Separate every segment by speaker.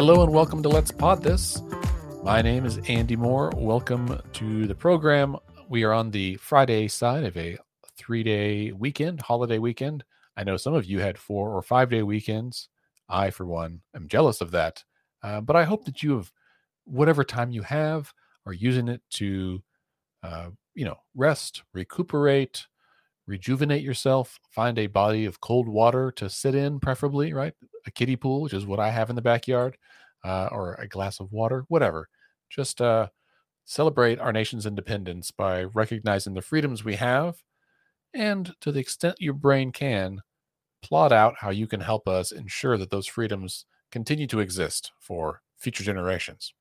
Speaker 1: Hello and welcome to Let's Pod This. My name is Andy Moore. Welcome to the program. We are on the Friday side of a three day weekend, holiday weekend. I know some of you had four or five day weekends. I, for one, am jealous of that. Uh, but I hope that you have, whatever time you have, are using it to, uh, you know, rest, recuperate, rejuvenate yourself, find a body of cold water to sit in, preferably, right? A kiddie pool, which is what I have in the backyard, uh, or a glass of water, whatever. Just uh, celebrate our nation's independence by recognizing the freedoms we have, and to the extent your brain can, plot out how you can help us ensure that those freedoms continue to exist for future generations.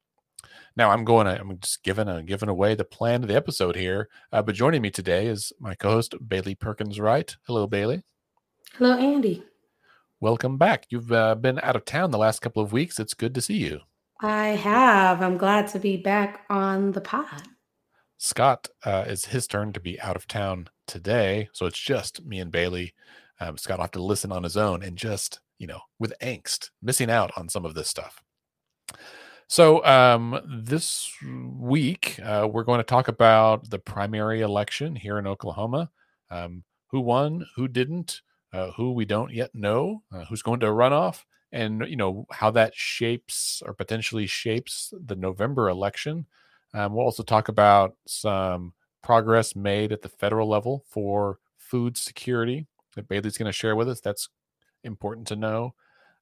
Speaker 1: Now I'm going to, I'm just giving a giving away the plan of the episode here. Uh, but joining me today is my co-host Bailey Perkins Wright. Hello, Bailey.
Speaker 2: Hello, Andy.
Speaker 1: Welcome back. You've uh, been out of town the last couple of weeks. It's good to see you.
Speaker 2: I have. I'm glad to be back on the pod.
Speaker 1: Scott, uh, it's his turn to be out of town today, so it's just me and Bailey. Um, Scott will have to listen on his own and just, you know, with angst, missing out on some of this stuff. So, um, this week, uh, we're going to talk about the primary election here in Oklahoma. Um, who won, who didn't, uh, who we don't yet know, uh, who's going to runoff, and you know how that shapes or potentially shapes the November election. Um, we'll also talk about some progress made at the federal level for food security that Bailey's going to share with us. That's important to know.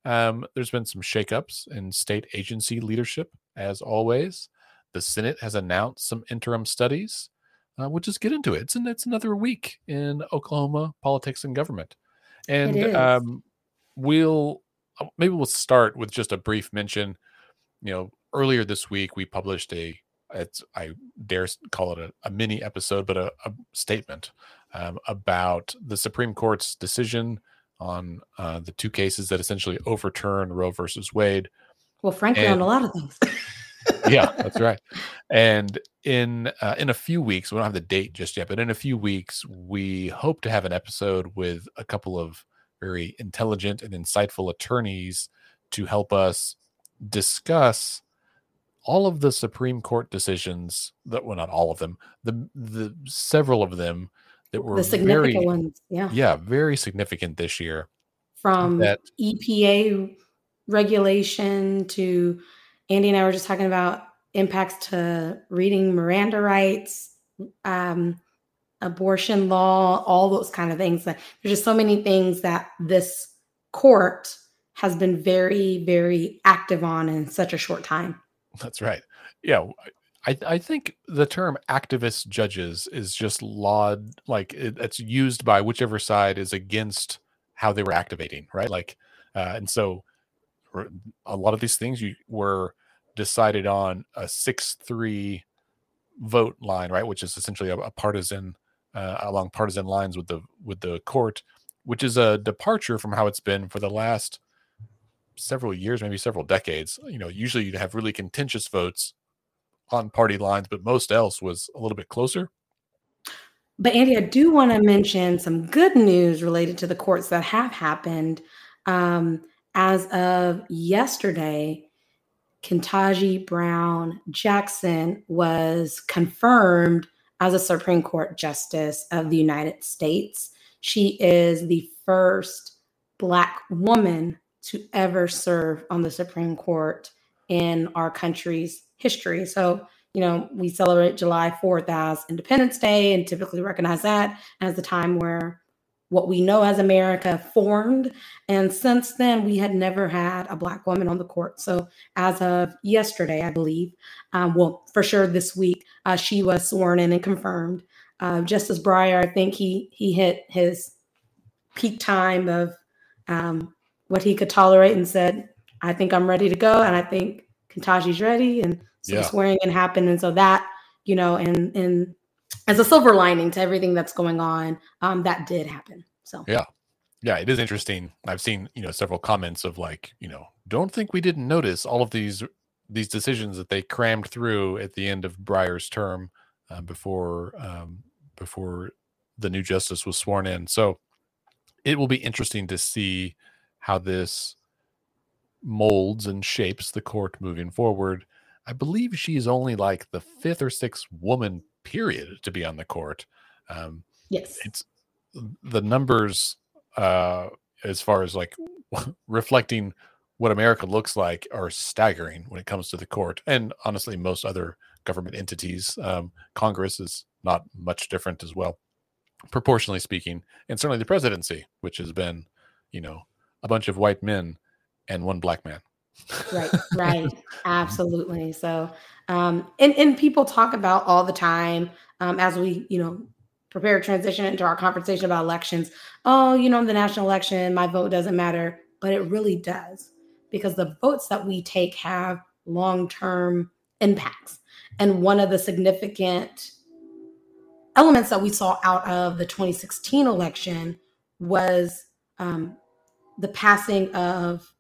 Speaker 1: Um, there's been some shakeups in state agency leadership, as always. The Senate has announced some interim studies. Uh, we'll just get into it. It's, an, it's another week in Oklahoma politics and government. And um, we'll uh, maybe we'll start with just a brief mention. You know, earlier this week we published a it's I dare call it a, a mini episode, but a, a statement um, about the Supreme Court's decision on uh, the two cases that essentially overturn Roe versus Wade.
Speaker 2: Well, frankly, and, on a lot of things.
Speaker 1: yeah, that's right. And in uh, in a few weeks, we don't have the date just yet, but in a few weeks, we hope to have an episode with a couple of very intelligent and insightful attorneys to help us discuss all of the Supreme Court decisions that well not all of them, the the several of them that were
Speaker 2: the significant
Speaker 1: very,
Speaker 2: ones, yeah.
Speaker 1: Yeah, very significant this year.
Speaker 2: From that, EPA regulation to Andy and I were just talking about impacts to reading Miranda rights, um, abortion law, all those kind of things. There's just so many things that this court has been very, very active on in such a short time.
Speaker 1: That's right. Yeah. I, I think the term activist judges is just laud like it, it's used by whichever side is against how they were activating, right? Like, uh, and so a lot of these things you were decided on a six-three vote line, right? Which is essentially a, a partisan uh, along partisan lines with the with the court, which is a departure from how it's been for the last several years, maybe several decades. You know, usually you'd have really contentious votes on party lines, but most else was a little bit closer.
Speaker 2: But Andy, I do want to mention some good news related to the courts that have happened. Um, as of yesterday, Ketanji Brown Jackson was confirmed as a Supreme Court Justice of the United States. She is the first Black woman to ever serve on the Supreme Court in our country's history. So, you know, we celebrate July 4th as Independence Day and typically recognize that as the time where what we know as America formed. And since then, we had never had a Black woman on the court. So, as of yesterday, I believe, um, well, for sure this week, uh, she was sworn in and confirmed. Uh, Justice Breyer, I think he he hit his peak time of um, what he could tolerate and said, I think I'm ready to go. And I think Ketanji's ready. And so yeah. swearing in happened. And so that, you know, and, and as a silver lining to everything that's going on, um, that did happen. So,
Speaker 1: yeah. Yeah, it is interesting. I've seen, you know, several comments of like, you know, don't think we didn't notice all of these these decisions that they crammed through at the end of Breyer's term uh, before um, before the new justice was sworn in. So it will be interesting to see how this molds and shapes the court moving forward. I believe she's only like the fifth or sixth woman, period, to be on the court. Um,
Speaker 2: yes,
Speaker 1: it's the numbers uh, as far as like reflecting what America looks like are staggering when it comes to the court, and honestly, most other government entities. Um, Congress is not much different as well, proportionally speaking, and certainly the presidency, which has been, you know, a bunch of white men and one black man.
Speaker 2: right, right, absolutely. So, um, and and people talk about all the time um, as we, you know, prepare transition into our conversation about elections. Oh, you know, the national election, my vote doesn't matter, but it really does because the votes that we take have long term impacts. And one of the significant elements that we saw out of the 2016 election was um, the passing of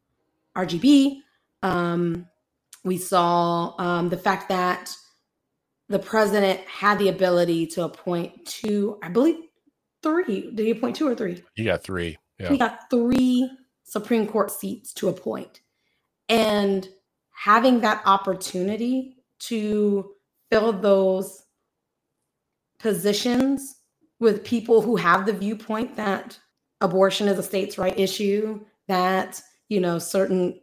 Speaker 2: RGB. Um, we saw um, the fact that the president had the ability to appoint two, I believe three. Did he appoint two or three?
Speaker 1: He got three.
Speaker 2: Yeah. He got three Supreme Court seats to appoint. And having that opportunity to fill those positions with people who have the viewpoint that abortion is a states' right issue, that, you know, certain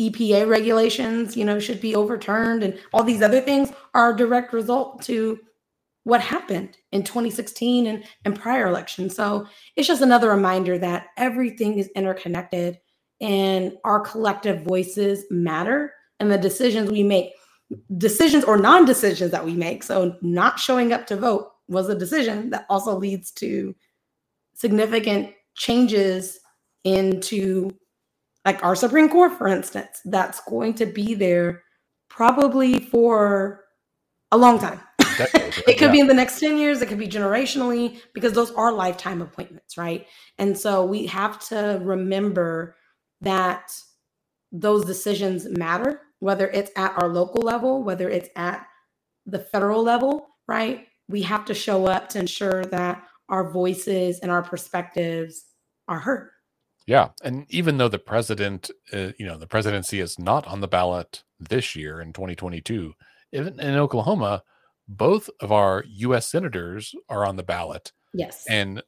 Speaker 2: EPA regulations, you know, should be overturned and all these other things are a direct result to what happened in 2016 and, and prior elections. So it's just another reminder that everything is interconnected and our collective voices matter and the decisions we make, decisions or non decisions that we make. So not showing up to vote was a decision that also leads to significant changes into like our Supreme Court, for instance, that's going to be there probably for a long time. it could be in the next 10 years, it could be generationally, because those are lifetime appointments, right? And so we have to remember that those decisions matter, whether it's at our local level, whether it's at the federal level, right? We have to show up to ensure that our voices and our perspectives are heard.
Speaker 1: Yeah, and even though the president, uh, you know, the presidency is not on the ballot this year in 2022, even in Oklahoma, both of our U.S. senators are on the ballot.
Speaker 2: Yes,
Speaker 1: and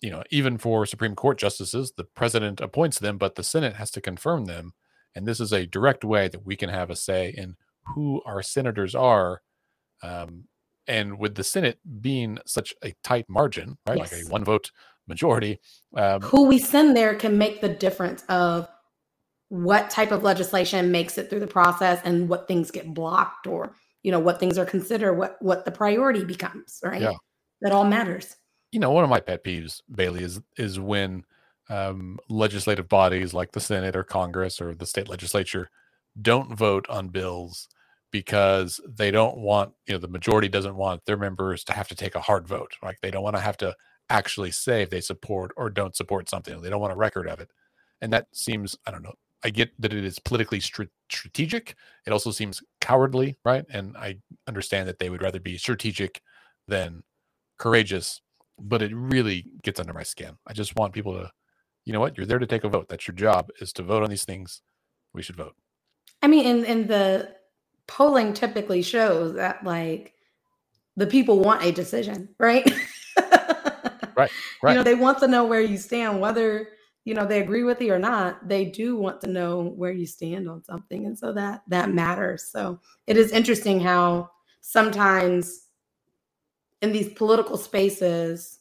Speaker 1: you know, even for Supreme Court justices, the president appoints them, but the Senate has to confirm them. And this is a direct way that we can have a say in who our senators are. Um, and with the Senate being such a tight margin, right, yes. like a one vote majority.
Speaker 2: Um, Who we send there can make the difference of what type of legislation makes it through the process and what things get blocked or you know what things are considered what what the priority becomes right yeah. that all matters
Speaker 1: you know one of my pet peeves bailey is is when um, legislative bodies like the senate or congress or the state legislature don't vote on bills because they don't want you know the majority doesn't want their members to have to take a hard vote like they don't want to have to actually say if they support or don't support something. They don't want a record of it. And that seems, I don't know, I get that it is politically strategic. It also seems cowardly, right? And I understand that they would rather be strategic than courageous, but it really gets under my skin. I just want people to, you know what, you're there to take a vote. That's your job is to vote on these things. We should vote.
Speaker 2: I mean, and, and the polling typically shows that like the people want a decision, right?
Speaker 1: Right. Right.
Speaker 2: You know, they want to know where you stand, whether you know they agree with you or not. They do want to know where you stand on something, and so that that matters. So it is interesting how sometimes in these political spaces,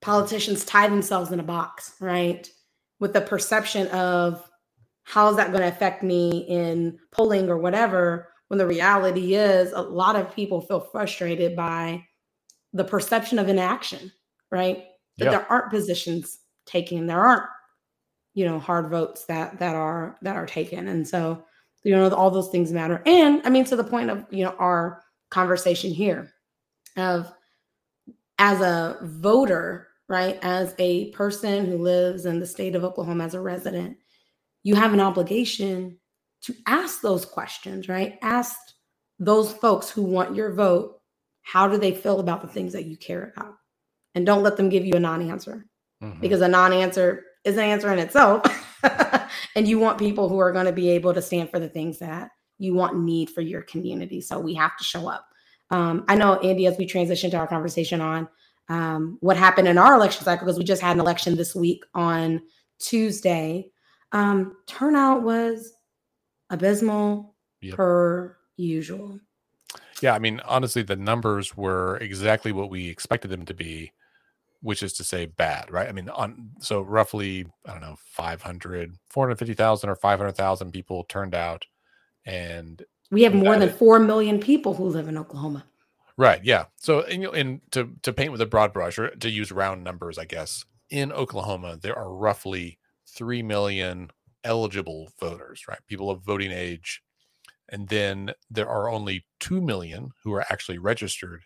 Speaker 2: politicians tie themselves in a box, right? With the perception of how is that going to affect me in polling or whatever when the reality is a lot of people feel frustrated by the perception of inaction right? That yeah. there aren't positions taken. There aren't, you know, hard votes that that are that are taken. And so, you know, all those things matter. And I mean, to the point of, you know, our conversation here of as a voter, right? As a person who lives in the state of Oklahoma as a resident, you have an obligation to ask those questions, right? Ask those folks who want your vote, how do they feel about the things that you care about? And don't let them give you a non-answer mm-hmm. because a non-answer is an answer in itself and you want people who are going to be able to stand for the things that you want need for your community. So we have to show up. Um, I know, Andy, as we transition to our conversation on um, what happened in our election cycle, because we just had an election this week on Tuesday, um, turnout was abysmal yep. per usual.
Speaker 1: Yeah, I mean, honestly, the numbers were exactly what we expected them to be, which is to say bad, right? I mean, on so roughly, I don't know, 500, 450,000 or 500,000 people turned out. And
Speaker 2: we have more than 4 million people who live in Oklahoma.
Speaker 1: Right. Yeah. So, and, and to, to paint with a broad brush or to use round numbers, I guess, in Oklahoma, there are roughly 3 million eligible voters, right? People of voting age and then there are only 2 million who are actually registered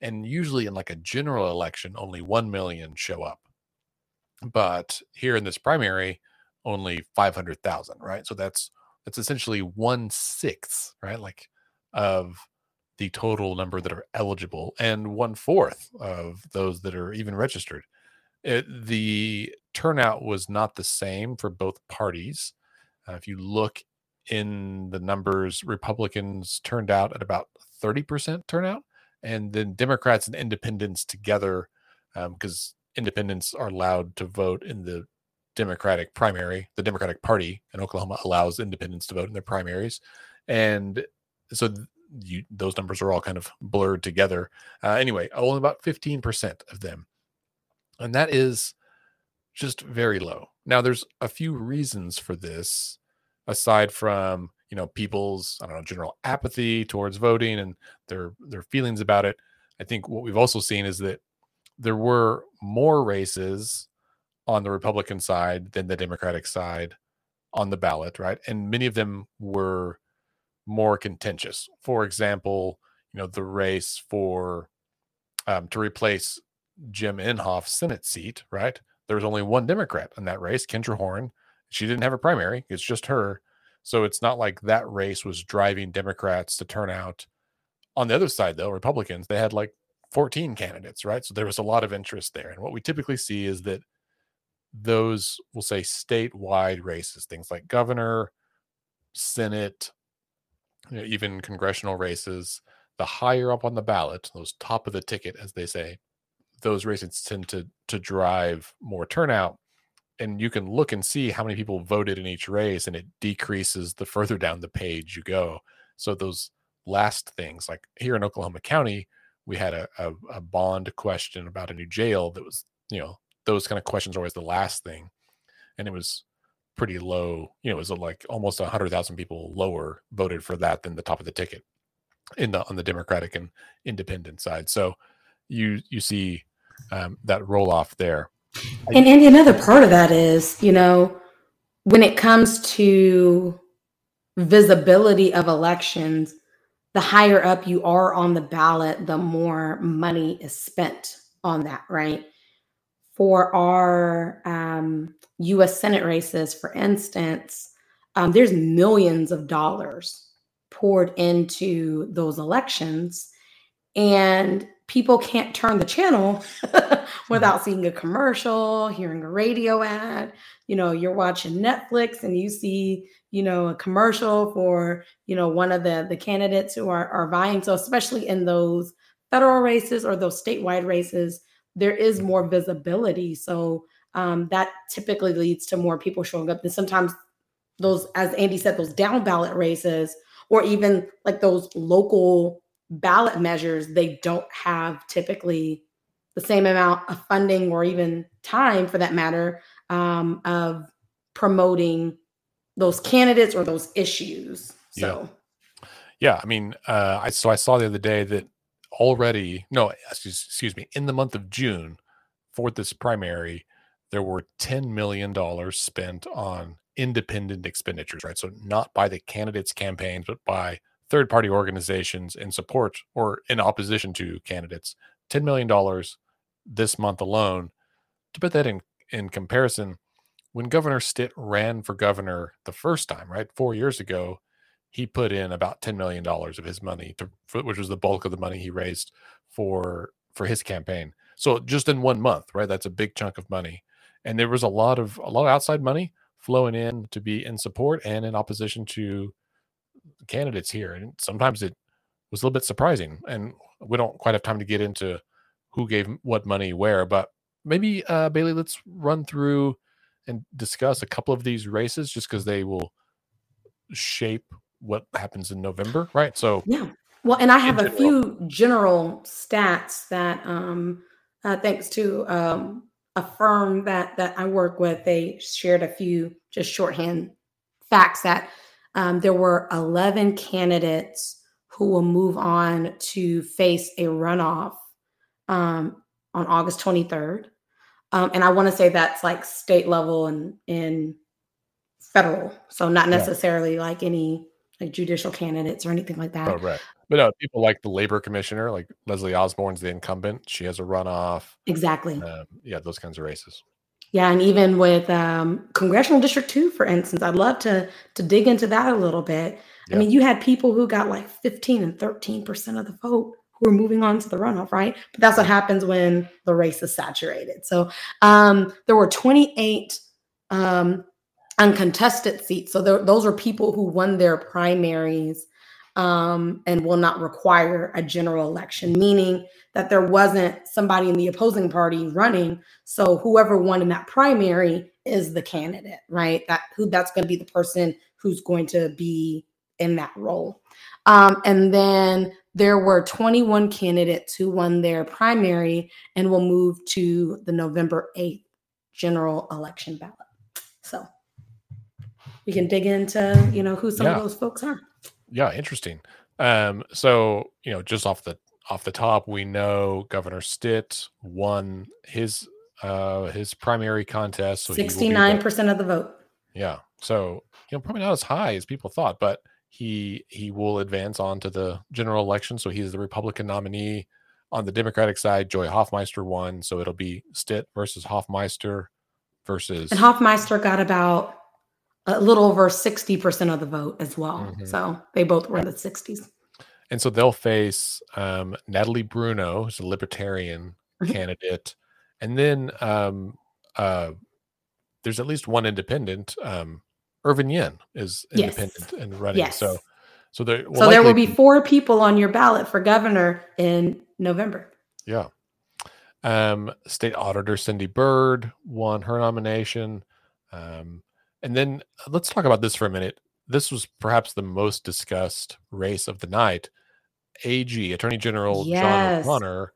Speaker 1: and usually in like a general election only 1 million show up. But here in this primary only 500,000 right? So that's that's essentially one sixth right like of the total number that are eligible and one fourth of those that are even registered. It, the turnout was not the same for both parties. Uh, if you look in the numbers, Republicans turned out at about 30% turnout, and then Democrats and independents together, because um, independents are allowed to vote in the Democratic primary. The Democratic Party in Oklahoma allows independents to vote in their primaries. And so you, those numbers are all kind of blurred together. Uh, anyway, only about 15% of them. And that is just very low. Now, there's a few reasons for this aside from you know people's I don't know general apathy towards voting and their their feelings about it. I think what we've also seen is that there were more races on the Republican side than the Democratic side on the ballot, right? And many of them were more contentious. For example, you know the race for um, to replace Jim Inhofe's Senate seat, right? There was only one Democrat in that race, Kendra Horn, she didn't have a primary. It's just her. So it's not like that race was driving Democrats to turn out. On the other side, though, Republicans, they had like 14 candidates, right? So there was a lot of interest there. And what we typically see is that those, we'll say, statewide races, things like governor, Senate, you know, even congressional races, the higher up on the ballot, those top of the ticket, as they say, those races tend to to drive more turnout and you can look and see how many people voted in each race and it decreases the further down the page you go. So those last things like here in oklahoma county we had a, a, a, bond question about a new jail that was you know those kind of questions are always the last thing. And it was pretty low you know it was like almost 100000 people lower voted for that than the top of the ticket in the on the democratic and independent side. So you you see um, that roll off there
Speaker 2: and, and another part of that is, you know, when it comes to visibility of elections, the higher up you are on the ballot, the more money is spent on that, right? For our um, US Senate races, for instance, um, there's millions of dollars poured into those elections. And people can't turn the channel without seeing a commercial, hearing a radio ad. You know, you're watching Netflix and you see, you know, a commercial for, you know, one of the the candidates who are, are vying. So especially in those federal races or those statewide races, there is more visibility. So um, that typically leads to more people showing up. And sometimes those, as Andy said, those down ballot races, or even like those local ballot measures, they don't have typically the same amount of funding or even time for that matter um, of promoting those candidates or those issues. So,
Speaker 1: yeah, yeah I mean, uh, I so I saw the other day that already, no, excuse, excuse me, in the month of June for this primary, there were $10 million spent on independent expenditures, right? So, not by the candidates' campaigns, but by third party organizations in support or in opposition to candidates. $10 million this month alone. To put that in, in comparison, when Governor Stitt ran for governor the first time, right, four years ago, he put in about $10 million of his money, to, which was the bulk of the money he raised for for his campaign. So just in one month, right, that's a big chunk of money. And there was a lot of a lot of outside money flowing in to be in support and in opposition to candidates here. And sometimes it was a little bit surprising. And we don't quite have time to get into who gave what money where, but maybe uh, Bailey, let's run through and discuss a couple of these races just because they will shape what happens in November, right? So
Speaker 2: yeah. Well, and I have a few general stats that, um, uh, thanks to um, a firm that that I work with, they shared a few just shorthand facts that um, there were 11 candidates who will move on to face a runoff um, on August 23rd. Um, and I want to say that's like state level and in federal, so not necessarily yeah. like any like judicial candidates or anything like that.
Speaker 1: Oh, right. But no, people like the labor commissioner, like Leslie Osborn's the incumbent. She has a runoff.
Speaker 2: Exactly.
Speaker 1: Um, yeah, those kinds of races.
Speaker 2: Yeah, and even with um, congressional district two, for instance, I'd love to to dig into that a little bit. I mean, you had people who got like 15 and 13 percent of the vote who are moving on to the runoff, right? But that's what happens when the race is saturated. So um, there were 28 um, uncontested seats. So there, those are people who won their primaries um, and will not require a general election, meaning that there wasn't somebody in the opposing party running. So whoever won in that primary is the candidate, right? That who that's going to be the person who's going to be in that role. Um, and then there were 21 candidates who won their primary and will move to the November 8th general election ballot. So we can dig into, you know, who some yeah. of those folks are.
Speaker 1: Yeah, interesting. Um, so you know, just off the off the top, we know Governor Stitt won his uh his primary contest.
Speaker 2: Sixty nine percent of the vote.
Speaker 1: Yeah. So, you know, probably not as high as people thought, but he he will advance on to the general election. So he's the Republican nominee. On the Democratic side, Joy Hofmeister won. So it'll be Stitt versus Hofmeister versus
Speaker 2: And Hofmeister got about a little over 60% of the vote as well. Mm-hmm. So they both were in the 60s.
Speaker 1: And so they'll face um, Natalie Bruno, who's a libertarian mm-hmm. candidate. And then um, uh, there's at least one independent. Um, Ervin Yen is independent yes. and running. Yes. So, so there,
Speaker 2: so there will be four people on your ballot for governor in November.
Speaker 1: Yeah. Um, State Auditor Cindy Byrd won her nomination. Um, and then uh, let's talk about this for a minute. This was perhaps the most discussed race of the night. AG, Attorney General yes. John O'Connor.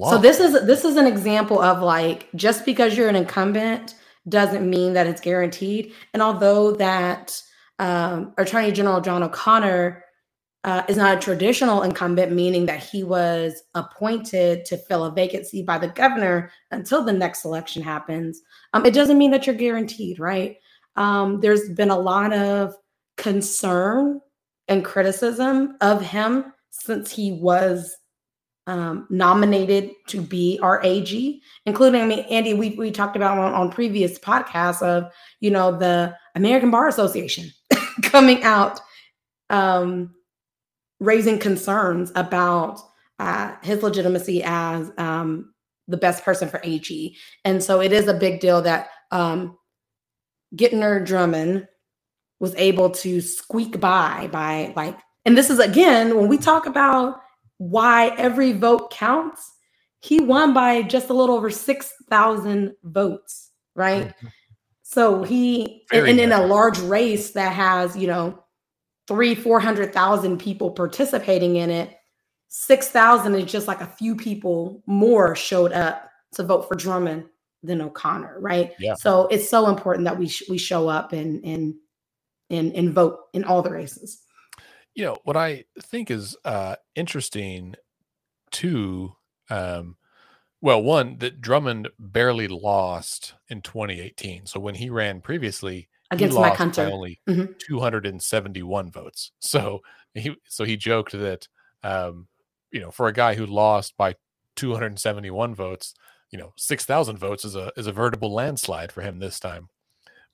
Speaker 2: So this is this is an example of like just because you're an incumbent doesn't mean that it's guaranteed. And although that um, Attorney General John O'Connor uh, is not a traditional incumbent, meaning that he was appointed to fill a vacancy by the governor until the next election happens, um, it doesn't mean that you're guaranteed, right? Um, there's been a lot of concern and criticism of him since he was um, nominated to be our AG, including, I mean, Andy, we, we talked about on, on previous podcasts of, you know, the American Bar Association coming out, um, raising concerns about uh, his legitimacy as um, the best person for AG. And so it is a big deal that um, Gentner Drummond was able to squeak by by like, and this is again when we talk about why every vote counts. He won by just a little over six thousand votes, right? Mm-hmm. So he and, and in a large race that has you know three four hundred thousand people participating in it, six thousand is just like a few people more showed up to vote for Drummond than O'Connor, right?
Speaker 1: Yeah.
Speaker 2: So it's so important that we sh- we show up and and and and vote in all the races.
Speaker 1: You know what I think is uh, interesting too. Um, well, one that Drummond barely lost in 2018. So when he ran previously,
Speaker 2: against
Speaker 1: Mike
Speaker 2: Hunter,
Speaker 1: only mm-hmm. 271 votes. So he so he joked that um, you know for a guy who lost by 271 votes, you know, 6,000 votes is a is a veritable landslide for him this time.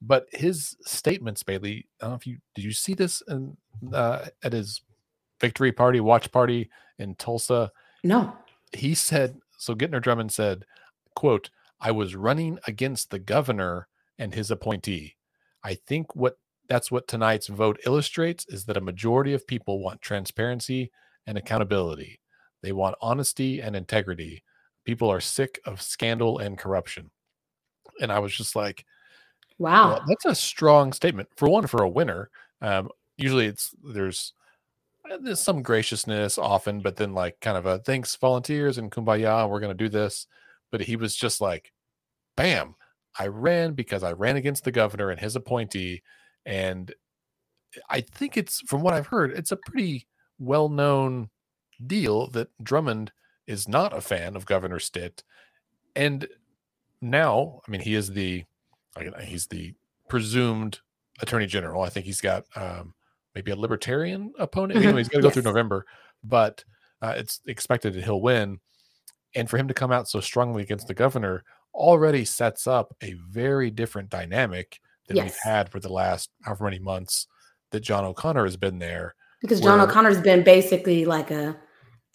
Speaker 1: But his statements, Bailey, I don't know if you did you see this in, uh, at his victory party, watch party in Tulsa?
Speaker 2: No.
Speaker 1: He said, so Gentner Drummond said, quote, I was running against the governor and his appointee. I think what that's what tonight's vote illustrates is that a majority of people want transparency and accountability. They want honesty and integrity. People are sick of scandal and corruption. And I was just like,
Speaker 2: wow,
Speaker 1: well, that's a strong statement. For one, for a winner, um, usually it's there's uh, there's some graciousness often, but then like kind of a thanks volunteers and kumbaya, we're going to do this. But he was just like, bam, I ran because I ran against the governor and his appointee. And I think it's from what I've heard, it's a pretty well known deal that Drummond is not a fan of Governor Stitt. And now, I mean, he is the he's the presumed attorney general. I think he's got um, maybe a libertarian opponent. Mm-hmm. he's got to go yes. through November, but uh, it's expected that he'll win. And for him to come out so strongly against the governor already sets up a very different dynamic than yes. we've had for the last however many months that John O'Connor has been there.
Speaker 2: Because John O'Connor's been basically like a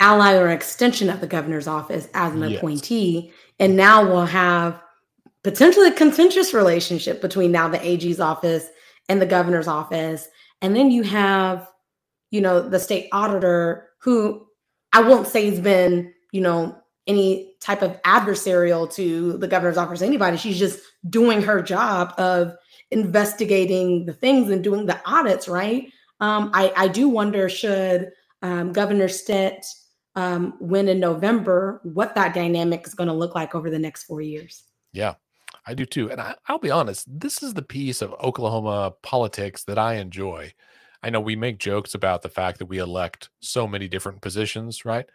Speaker 2: ally or extension of the governor's office as an yes. appointee, and now we'll have potentially a contentious relationship between now the AG's office and the governor's office. And then you have, you know, the state auditor who I won't say has been, you know, any type of adversarial to the governor's office, anybody. She's just doing her job of investigating the things and doing the audits, right? Um, I, I do wonder should um, Governor Stitt um, win in November, what that dynamic is going to look like over the next four years.
Speaker 1: Yeah. I do too. And I, will be honest, this is the piece of Oklahoma politics that I enjoy. I know we make jokes about the fact that we elect so many different positions, right?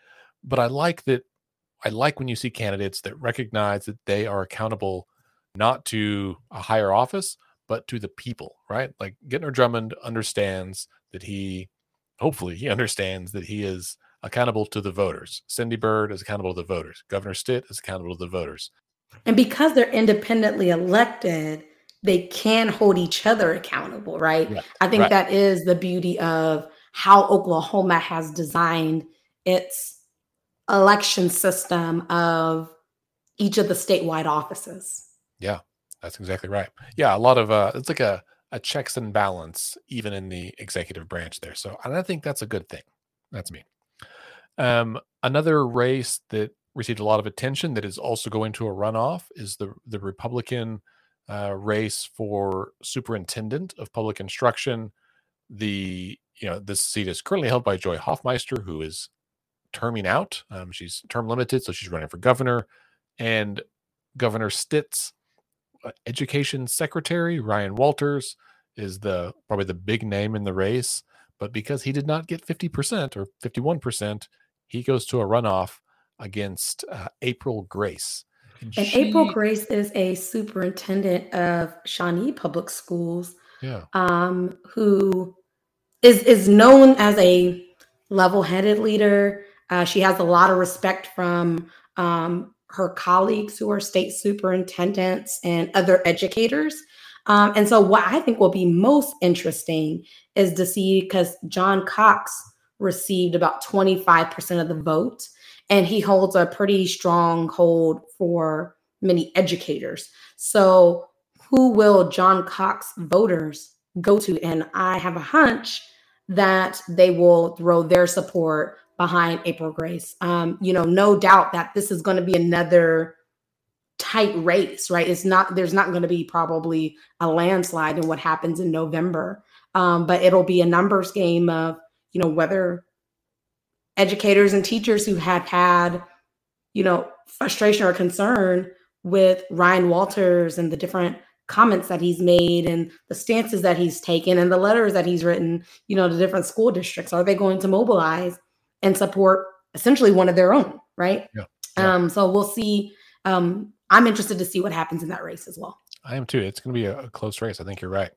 Speaker 1: But I like that. I like when you see candidates that recognize that they are accountable not to a higher office, but to the people, right? Like Gentner Drummond understands that he, hopefully, he understands that he is accountable to the voters. Cindy Byrd is accountable to the voters. Governor Stitt is accountable to the voters.
Speaker 2: And because they're independently elected, they can hold each other accountable, right? right. I think right. that is the beauty of how Oklahoma has designed its election system of each of the statewide offices.
Speaker 1: Yeah, that's exactly right. Yeah, a lot of uh it's like a a checks and balance even in the executive branch there. So and I think that's a good thing. That's me. Um another race that received a lot of attention that is also going to a runoff is the the Republican uh, race for superintendent of public instruction. The you know this seat is currently held by Joy Hofmeister, who is terming out. Um, she's term limited, so she's running for governor, and Governor Stitt's, uh, education secretary Ryan Walters is the probably the big name in the race. But because he did not get 50% or 51%, he goes to a runoff against uh, April Grace.
Speaker 2: And, and she, April Grace is a superintendent of Shawnee Public Schools.
Speaker 1: Yeah.
Speaker 2: Um, who is is known as a level-headed leader. Uh, she has a lot of respect from um, her colleagues who are state superintendents and other educators. Um, and so, what I think will be most interesting is to see because John Cox received about 25% of the vote and he holds a pretty strong hold for many educators. So, who will John Cox voters go to? And I have a hunch that they will throw their support behind April Grace. Um, you know, no doubt that this is going to be another tight race, right? It's not, there's not going to be probably a landslide in what happens in November, um, but it'll be a numbers game of, you know, whether educators and teachers who have had, you know, frustration or concern with Ryan Walters and the different comments that he's made and the stances that he's taken and the letters that he's written, you know, to different school districts. Are they going to mobilize and support essentially one of their own, right? Yeah. yeah. Um, so we'll see. Um, I'm interested to see what happens in that race as well.
Speaker 1: I am too. It's going to be a, a close race. I think you're right.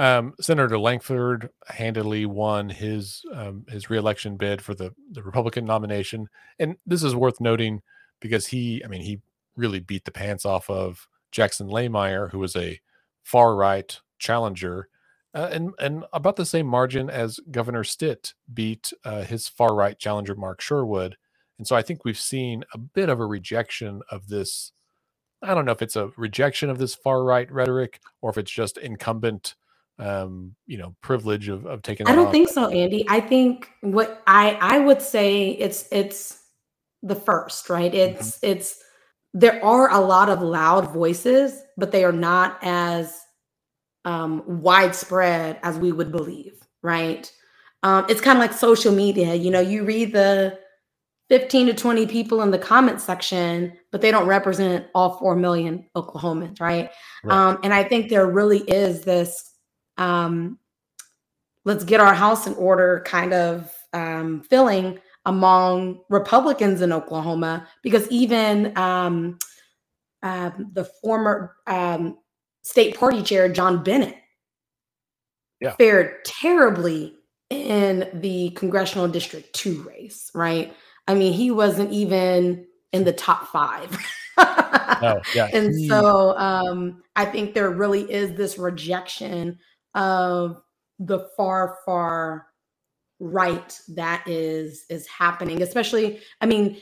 Speaker 1: Um, Senator Lankford handily won his um, his reelection bid for the the Republican nomination, and this is worth noting because he, I mean, he really beat the pants off of Jackson Lahmeyer, who was a far right challenger, uh, and and about the same margin as Governor Stitt beat uh, his far right challenger Mark Sherwood, and so I think we've seen a bit of a rejection of this I don't know if it's a rejection of this far right rhetoric or if it's just incumbent um, you know, privilege of, of taking
Speaker 2: I don't
Speaker 1: off.
Speaker 2: think so, Andy. I think what I I would say it's it's the first, right?
Speaker 1: Mm-hmm.
Speaker 2: It's mm-hmm. it's there are a lot of loud voices, but they are not as um, widespread as we would believe, right? Um, it's kind of like social media. You know, you read the 15 to 20 people in the comment section, but they don't represent all 4 million Oklahomans, right? right. Um, and I think there really is this um, let's get our house in order kind of um, feeling among Republicans in Oklahoma because even um, uh, the former um, state party chair, John Bennett,
Speaker 1: yeah.
Speaker 2: fared terribly in the congressional district two race, right? I mean, he wasn't even in the top five.
Speaker 1: no, yeah.
Speaker 2: And so um, I think there really is this rejection of the far, far right that is is happening especially i mean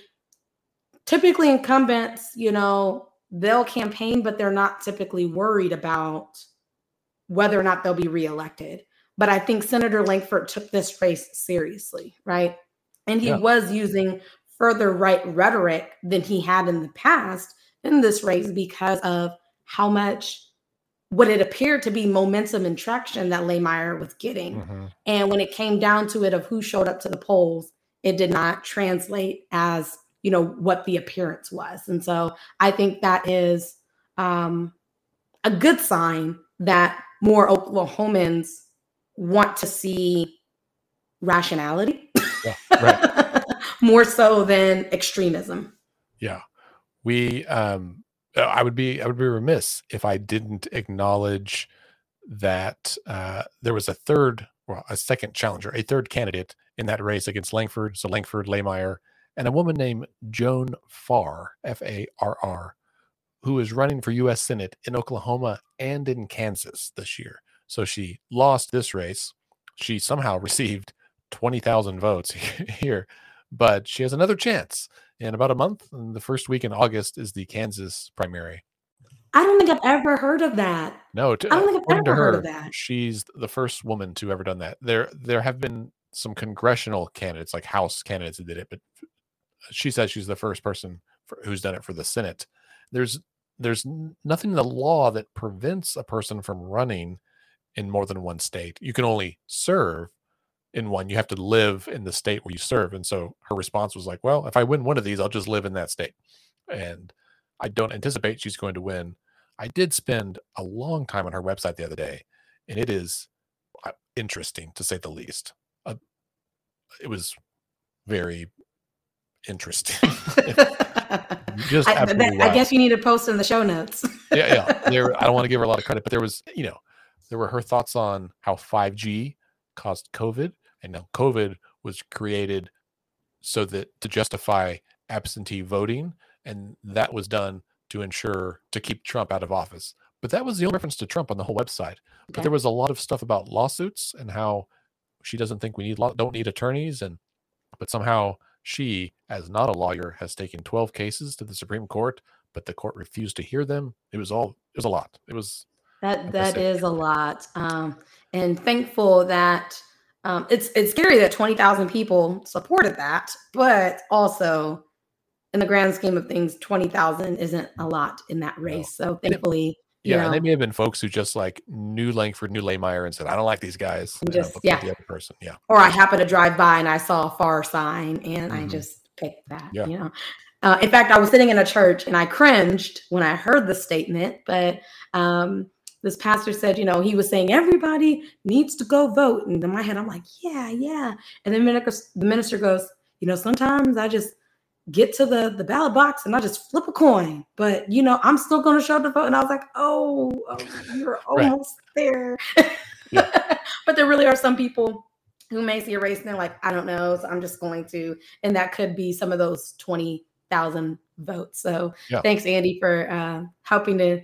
Speaker 2: typically incumbents you know they'll campaign but they're not typically worried about whether or not they'll be reelected but i think senator Lankford took this race seriously right and he yeah. was using further right rhetoric than he had in the past in this race because of how much what it appeared to be momentum and traction that Lahmeyer was getting. Mm-hmm. And when it came down to it of who showed up to the polls, it did not translate as, you know, what the appearance was. And so I think that is um, a good sign that more Oklahomans want to see rationality. Yeah, right. more so than extremism.
Speaker 1: Yeah. We um I would be I would be remiss if I didn't acknowledge that uh, there was a third, well, a second challenger, a third candidate in that race against Lankford. So Lankford, Lahmeyer, and a woman named Joan Farr, F A R R, who is running for U.S. Senate in Oklahoma and in Kansas this year. So she lost this race. She somehow received 20,000 votes here, but she has another chance in about a month. And the first week in August is the Kansas primary.
Speaker 2: I don't think I've ever heard of that.
Speaker 1: No, to, I don't think I've ever her, heard of that. She's the first woman to ever done that. There, there have been some congressional candidates, like House candidates, that did it, but she says she's the first person for, who's done it for the Senate. There's, there's nothing in the law that prevents a person from running in more than one state. You can only serve in one. You have to live in the state where you serve. And so her response was like, well, if I win one of these, I'll just live in that state. And I don't anticipate she's going to win. I did spend a long time on her website the other day, and it is uh, interesting to say the least. Uh, it was very interesting.
Speaker 2: just I, I, guess you need to post in the show notes.
Speaker 1: yeah, yeah. There, I don't want to give her a lot of credit, but there was, you know, there were her thoughts on how 5G caused COVID, and now COVID was created so that to justify absentee voting, and that was done to ensure to keep Trump out of office. But that was the only reference to Trump on the whole website. Okay. But there was a lot of stuff about lawsuits and how she doesn't think we need don't need attorneys, and but somehow she, as not a lawyer, has taken 12 cases to the Supreme Court, but the court refused to hear them. It was all it was a lot. It was
Speaker 2: that that is a lot, um, and thankful that um, it's it's scary that twenty thousand people supported that, but also in the grand scheme of things, twenty thousand isn't a lot in that race. No. So thankfully,
Speaker 1: yeah,
Speaker 2: know,
Speaker 1: and they may have been folks who just like knew Lankford, knew Lahmeyer, and said, "I don't like these guys."
Speaker 2: Just yeah,
Speaker 1: the other person, yeah.
Speaker 2: Or I happened to drive by and I saw a Farr sign, and mm-hmm. I just picked that. Yeah. You know, uh, in fact, I was sitting in a church and I cringed when I heard the statement, but um, this pastor said, you know, he was saying everybody needs to go vote. And in my head, I'm like, yeah, yeah. And then the minister goes, you know, sometimes I just get to the the ballot box and I just flip a coin, but you know, I'm still going to show up to vote. And I was like, oh, oh you're almost there. Yeah. but there really are some people who may see a race and they're like, I don't know, so I'm just going to, and that could be some of those twenty thousand votes. So yeah. thanks, Andy, for uh, helping to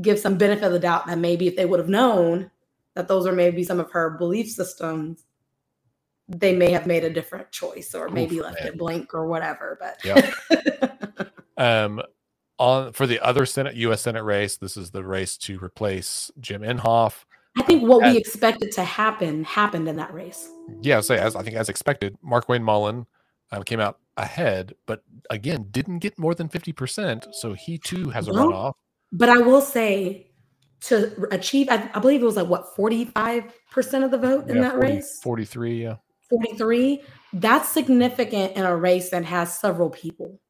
Speaker 2: give some benefit of the doubt that maybe if they would have known that those are maybe some of her belief systems, they may have made a different choice or maybe Oof, left man. it blank or whatever. But
Speaker 1: yeah. um on for the other Senate U.S. Senate race, this is the race to replace Jim Inhofe.
Speaker 2: I think what as, we expected to happen happened in that race.
Speaker 1: Yeah, say as I think as expected, Markwayne Mullin um, came out ahead, but again didn't get more than fifty percent, so he too has a runoff.
Speaker 2: But I will say, to achieve, I, I believe it was like what forty five percent of the vote in that 40, race.
Speaker 1: Forty three, yeah.
Speaker 2: Forty three. That's significant in a race that has several people.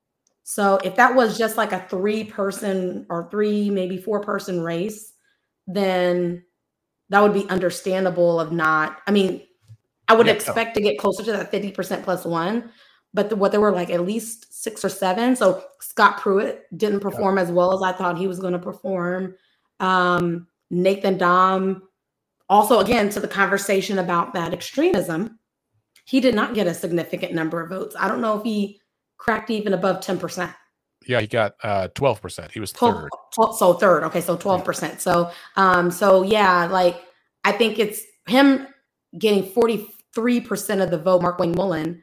Speaker 2: So if that was just like a three person or three, maybe four person race, then that would be understandable of not. I mean, I would yeah, expect no. to get closer to that 50% plus one, but the, what there were like at least six or seven. So Scott Pruitt didn't perform as well as I thought he was going to perform. Um, Nathan Dahm, also again to the conversation about that extremism, he did not get a significant number of votes. I don't know if he cracked even above 10%.
Speaker 1: Yeah, he got uh 12%. He was 12, third.
Speaker 2: 12, so third. Okay, so 12%. So um so yeah, like I think it's him getting 43% of the vote, Markwayne Mullin,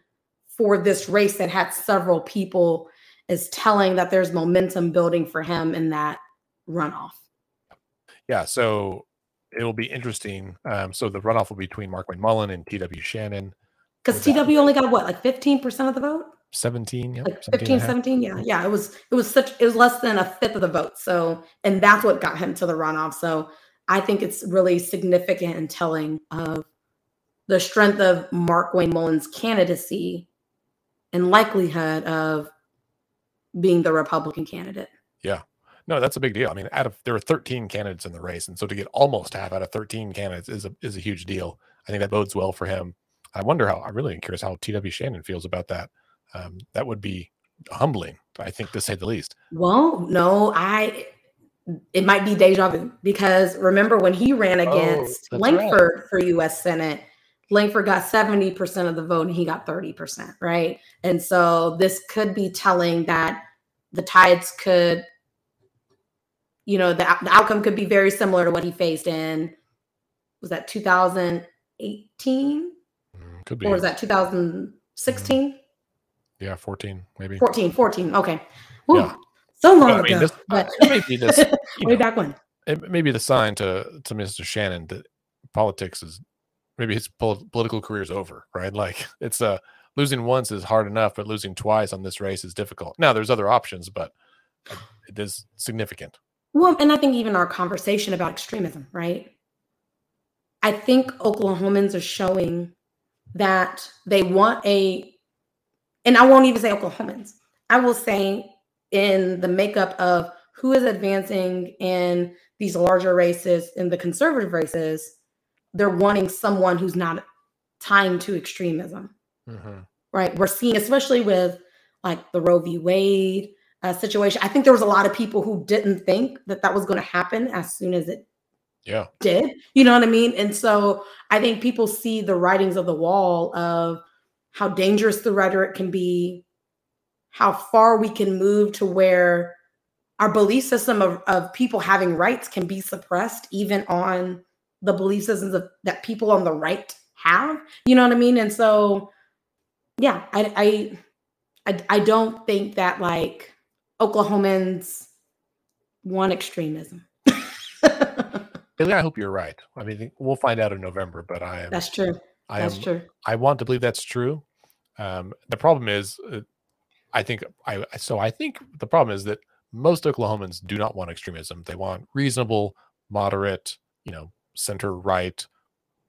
Speaker 2: for this race that had several people is telling that there's momentum building for him in that runoff.
Speaker 1: Yeah, so it'll be interesting. Um, so the runoff will be between Markwayne Mullin and TW Shannon.
Speaker 2: Because TW only got what, like 15% of the vote?
Speaker 1: 17 yeah,
Speaker 2: like 15 17 yeah yeah it was it was such it was less than a fifth of the vote so and that's what got him to the runoff so i think it's really significant and telling of the strength of markwayne mullin's candidacy and likelihood of being the republican candidate
Speaker 1: yeah no that's a big deal i mean out of there were 13 candidates in the race and so to get almost half out of 13 candidates is a is a huge deal i think that bodes well for him i wonder how i'm really curious how tw shannon feels about that um, that would be humbling, I think, to say the least.
Speaker 2: Well, no, I. It might be deja vu because remember when he ran oh, against oh, Lankford right. for U.S. Senate, Lankford got 70% of the vote and he got 30%, right? And so this could be telling that the tides could, you know, the, the outcome could be very similar to what he faced in, was that 2018? Mm, could be. Or was that 2016?
Speaker 1: Yeah, 14, maybe.
Speaker 2: 14, 14. Okay. Yeah. So long I mean, ago. This, but
Speaker 1: maybe this,
Speaker 2: way know, back when.
Speaker 1: It may be the sign to, to Mr. Shannon that politics is maybe his pol- political career is over, right? Like it's uh losing once is hard enough, but losing twice on this race is difficult. Now there's other options, but it is significant.
Speaker 2: Well, and I think even our conversation about extremism, right? I think Oklahomans are showing that they want a and I won't even say Oklahomans. I will say in the makeup of who is advancing in these larger races, in the conservative races, they're wanting someone who's not tying to extremism. Mm-hmm. Right. We're seeing, especially with like the Roe v. Wade uh, situation. I think there was a lot of people who didn't think that that was going to happen as soon as it
Speaker 1: yeah
Speaker 2: did. You know what I mean? And so I think people see the writings of the wall of how dangerous the rhetoric can be, how far we can move to where our belief system of, of people having rights can be suppressed, even on the belief systems of, that people on the right have. You know what I mean? And so, yeah, I, I, I, I don't think that like Oklahomans want extremism.
Speaker 1: I hope you're right. I mean, we'll find out in November, but I am.
Speaker 2: That's true. I That's am, true.
Speaker 1: I want to believe that's true. Um, the problem is, uh, I think I so I think the problem is that most Oklahomans do not want extremism. They want reasonable, moderate, you know, center right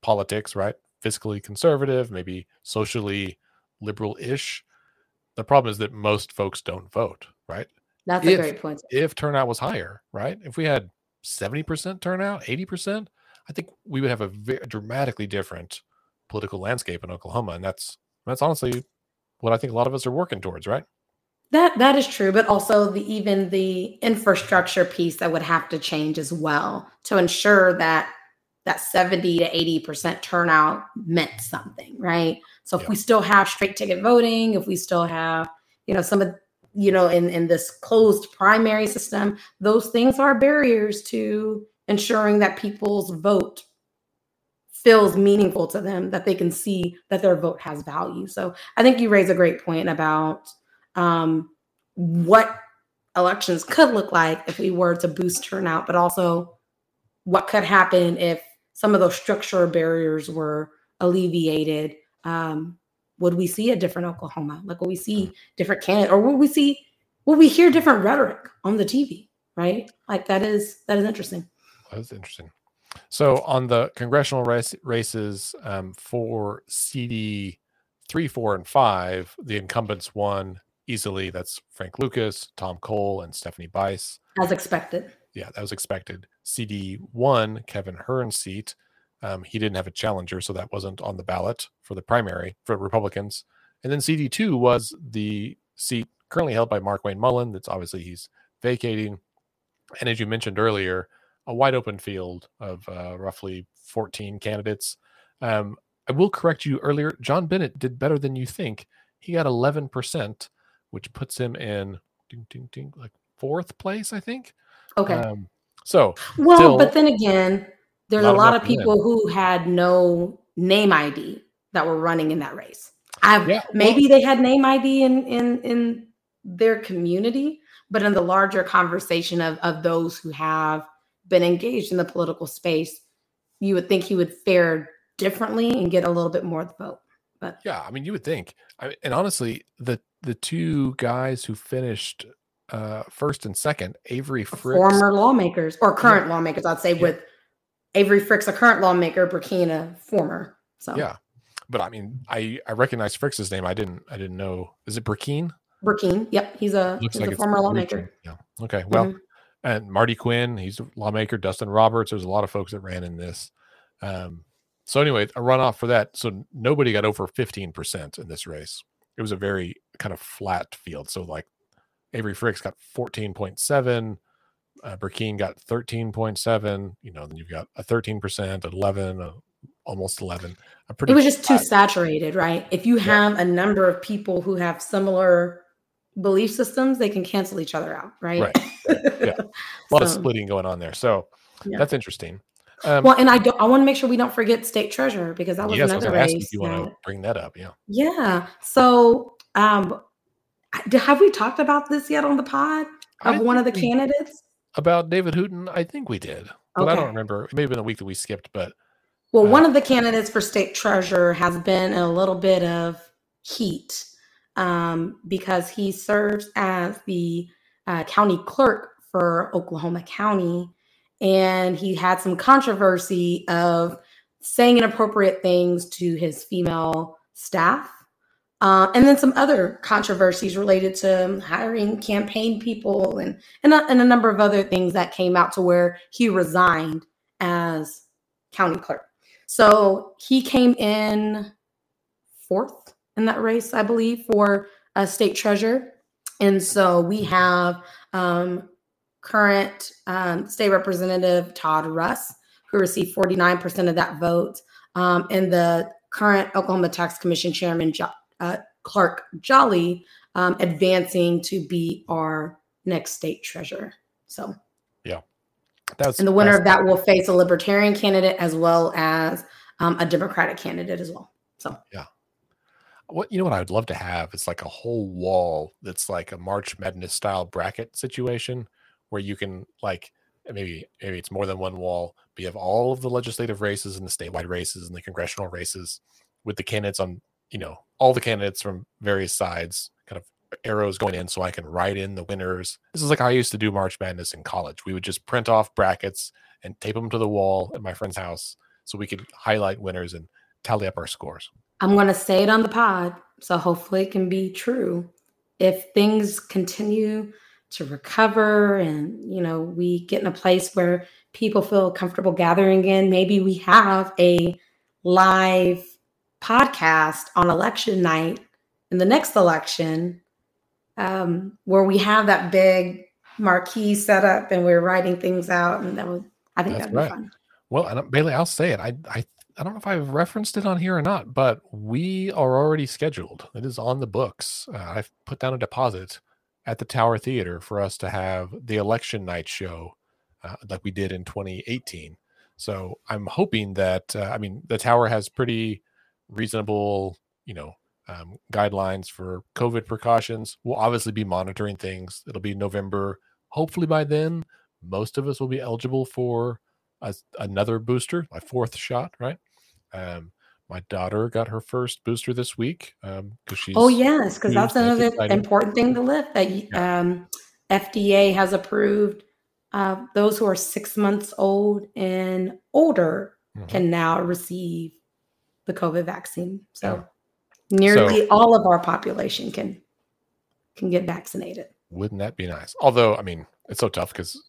Speaker 1: politics, right? Fiscally conservative, maybe socially liberal-ish. The problem is that most folks don't vote, right?
Speaker 2: That's if, a great point.
Speaker 1: If turnout was higher, right? If we had 70% turnout, 80%, I think we would have a very dramatically different political landscape in Oklahoma. And that's that's honestly what I think a lot of us are working towards, right?
Speaker 2: That that is true, but also the even the infrastructure piece that would have to change as well to ensure that that 70 to 80% turnout meant something, right? So if yeah. we still have straight ticket voting, if we still have, you know, some of you know, in, in this closed primary system, those things are barriers to ensuring that people's vote feels meaningful to them that they can see that their vote has value so i think you raise a great point about um, what elections could look like if we were to boost turnout, but also what could happen if some of those structural barriers were alleviated. Um, would we see a different Oklahoma? Like, will we see different candidates, or will we see, will we hear different rhetoric on the TV? Right? Like that is that is interesting.
Speaker 1: That's interesting. So on the congressional race, races um, for CD three, four, and five, the incumbents won easily. That's Frank Lucas, Tom Cole, and Stephanie Bice.
Speaker 2: As expected.
Speaker 1: Yeah, that was expected. CD one, Kevin Hern's seat. Um, he didn't have a challenger, so that wasn't on the ballot for the primary for Republicans. And then CD two was the seat currently held by Markwayne Mullin. That's obviously he's vacating. And as you mentioned earlier, a wide open field of uh, roughly 14 candidates. Um, I will correct you earlier. John Bennett did better than you think. He got 11%, which puts him in ding, ding, ding, like fourth place, I think.
Speaker 2: Okay.
Speaker 1: Um, so,
Speaker 2: well,
Speaker 1: still,
Speaker 2: but then again, there's a lot of people who had no name ID that were running in that race. I've
Speaker 1: Yeah, well-
Speaker 2: maybe they had name ID in in in their community, but in the larger conversation of of those who have been engaged in the political space, you would think he would fare differently and get a little bit more of the vote. But
Speaker 1: yeah, I mean, you would think. I, and honestly, the the two guys who finished uh, first and second, Avery Frix,
Speaker 2: former lawmakers or current lawmakers, I'd say
Speaker 1: Yeah.
Speaker 2: with Avery Frix, a current lawmaker, Brecheen, former. So
Speaker 1: yeah. But I mean, I I recognize Frix's name. I didn't I didn't know. Is it Brecheen?
Speaker 2: Brecheen, yep, he's a he's
Speaker 1: like
Speaker 2: a former lawmaker.
Speaker 1: Yeah. Okay. Well,
Speaker 2: Mhm.
Speaker 1: and Marty Quinn, he's a lawmaker. Dustin Roberts. There's a lot of folks that ran in this. Um, so anyway, a runoff for that. So nobody got over 15% in this race. It was a very kind of flat field. So like Avery Frix got 14.7. Uh, Brecheen got 13.7. You know, then you've got a 13%, 11, uh, almost 11. A pretty
Speaker 2: It was just too saturated, right? If you have a number of people who have similar belief systems, they can cancel each other out, right?
Speaker 1: Right. Yeah. a lot of splitting going on there. So
Speaker 2: Yeah.
Speaker 1: that's interesting. Um,
Speaker 2: Well, and I don't, I want to make sure we don't forget state treasurer because that was
Speaker 1: yes, I was
Speaker 2: another
Speaker 1: going ask
Speaker 2: race.
Speaker 1: if you want to bring that up. Yeah.
Speaker 2: yeah. So, um, I- have we talked about this yet on the pod of one of the candidates?
Speaker 1: About David Hooten, I think we did, but I don't remember. It may have been a week that we skipped, but
Speaker 2: Well,
Speaker 1: Uh,
Speaker 2: one of the candidates for state treasurer has been in a little bit of heat um, because he serves as the uh, county clerk for Oklahoma County. And he had some controversy of saying inappropriate things to his female staff. Uh, and then some other controversies related to hiring campaign people and, and, a, and a number of other things that came out to where he resigned as county clerk. So he came in fourth in that race, I believe, for a state treasurer. And so we have um, current um, state representative Todd Russ, who received 49% of that vote, um, and the current Oklahoma Tax Commission chairman, uh, Clark Jolly, um, advancing to be our next state treasurer. So, yeah,
Speaker 1: that's
Speaker 2: and the winner of that will face a libertarian candidate as well as um, a Democratic candidate as well. So, yeah.
Speaker 1: What you know what I would love to have is like a whole wall that's like a March Madness style bracket situation where you can like maybe maybe it's more than one wall, but you have all of the legislative races and the statewide races and the congressional races with the candidates on you know all the candidates from various sides kind of arrows going in so I can write in the winners. This is like how I used to do March Madness in college. We would just print off brackets and tape them to the wall at my friend's house so we could highlight winners and tally up our scores.
Speaker 2: I'm going to say it on the pod. So, hopefully, it can be true. If things continue to recover and, you know, we get in a place where people feel comfortable gathering again, maybe we have a live podcast on election night in the next election um, where we have that big marquee set up and we're writing things out. And that was I think that'd
Speaker 1: right.
Speaker 2: be fun.
Speaker 1: Well, and uh, Bailey, I'll say it. I, I, I don't know if I've referenced it on here or not, but we are already scheduled. It is on the books. Uh, I've put down a deposit at the Tower Theater for us to have the election night show, uh, like we did in 2018. So I'm hoping that uh, I mean the Tower has pretty reasonable, you know, um, guidelines for COVID precautions. We'll obviously be monitoring things. It'll be November. Hopefully by then, most of us will be eligible for a, another booster, my fourth shot, right? Um, my daughter got her first booster this week because um, she's.
Speaker 2: Oh yes, because that's another important thing to lift. That um, FDA has approved uh, those who are six months old and older mm-hmm. can now receive the COVID vaccine. So yeah. nearly so, all of our population can can get vaccinated.
Speaker 1: Wouldn't that be nice? Although, I mean, it's so tough because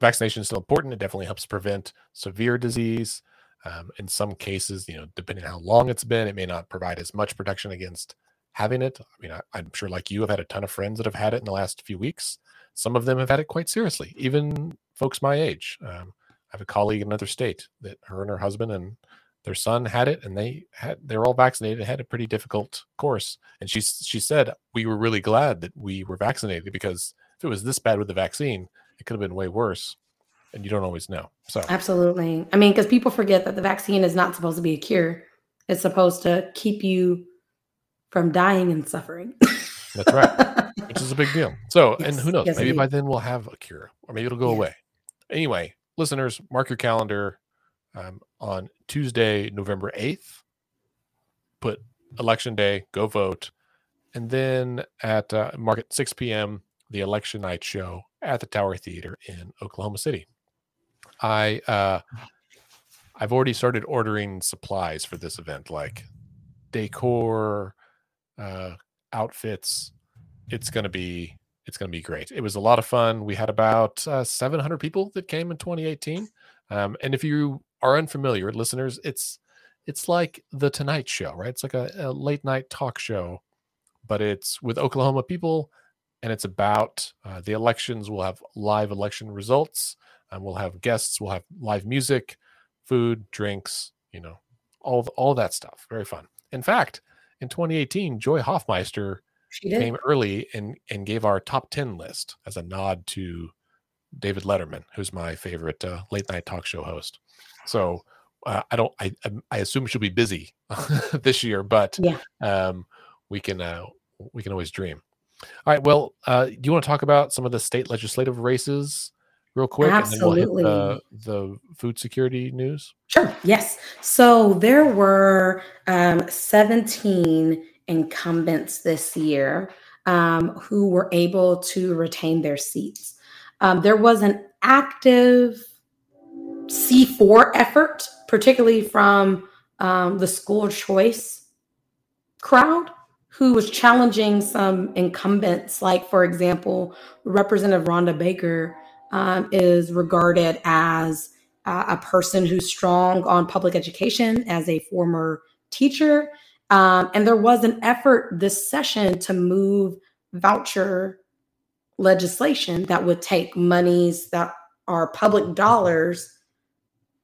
Speaker 1: vaccination is still important. It definitely helps prevent severe disease. Um, in some cases, you know, depending on how long it's been, it may not provide as much protection against having it. I mean, I, am sure, like you, I've had a ton of friends that have had it in the last few weeks. Some of them have had it quite seriously, even folks my age. Um, I have a colleague in another state that her and her husband and their son had it, and they had they're all vaccinated. it Had a pretty difficult course, and she she said we were really glad that we were vaccinated because if it was this bad with the vaccine, it could have been way worse and you don't always know. So
Speaker 2: absolutely. I mean, because people forget that the vaccine is not supposed to be a cure. It's supposed to keep you from dying and suffering.
Speaker 1: That's right. Which is a big deal. So, yes. and who knows? Yes, maybe indeed. by then we'll have a cure, or maybe it'll go away. Anyway, listeners, mark your calendar um, on Tuesday, November eighth. Put election day, go vote, and then at uh, mark at six p.m. the election night show at the Tower Theater in Oklahoma City. I uh, I've already started ordering supplies for this event, like decor, uh, outfits. It's gonna be it's gonna be great. It was a lot of fun. We had about uh, 700 people that came in 2018. Um, and if you are unfamiliar, listeners, it's it's like the Tonight Show, right? It's like a, a late night talk show, but it's with Oklahoma people, and it's about uh, the elections. We'll have live election results and we'll have guests, we'll have live music, food, drinks, you know, all all that stuff. Very fun. In fact, in 2018, Joy Hofmeister came early and and gave our top 10 list as a nod to David Letterman, who's my favorite uh, late night talk show host. So uh, I don't I I assume she'll be busy this year, but yeah. um, we can uh, we can always dream. All right. Well, uh, do you want to talk about some of the state legislative races real quick
Speaker 2: Absolutely.
Speaker 1: we'll the, the food security news?
Speaker 2: Sure. Yes. So there were um, 17 incumbents this year um, who were able to retain their seats. Um, there was an active C4 effort, particularly from um, the school choice crowd who was challenging some incumbents, like, for example, Representative Rhonda Baker um, is regarded as uh, a person who's strong on public education as a former teacher. Um, and there was an effort this session to move voucher legislation that would take monies that are public dollars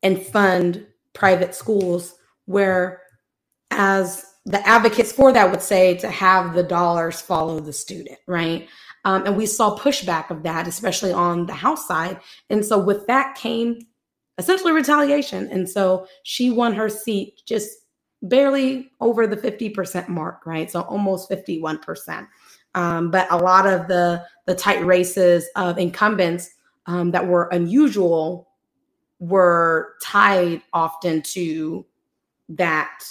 Speaker 2: and fund private schools where as the advocates for that would say to have the dollars follow the student right um, and we saw pushback of that, especially on the House side. And so with that came essentially retaliation. And so she won her seat just barely over the 50% mark, right? So almost 51%. Um, but a lot of the the tight races of incumbents um, that were unusual were tied often to that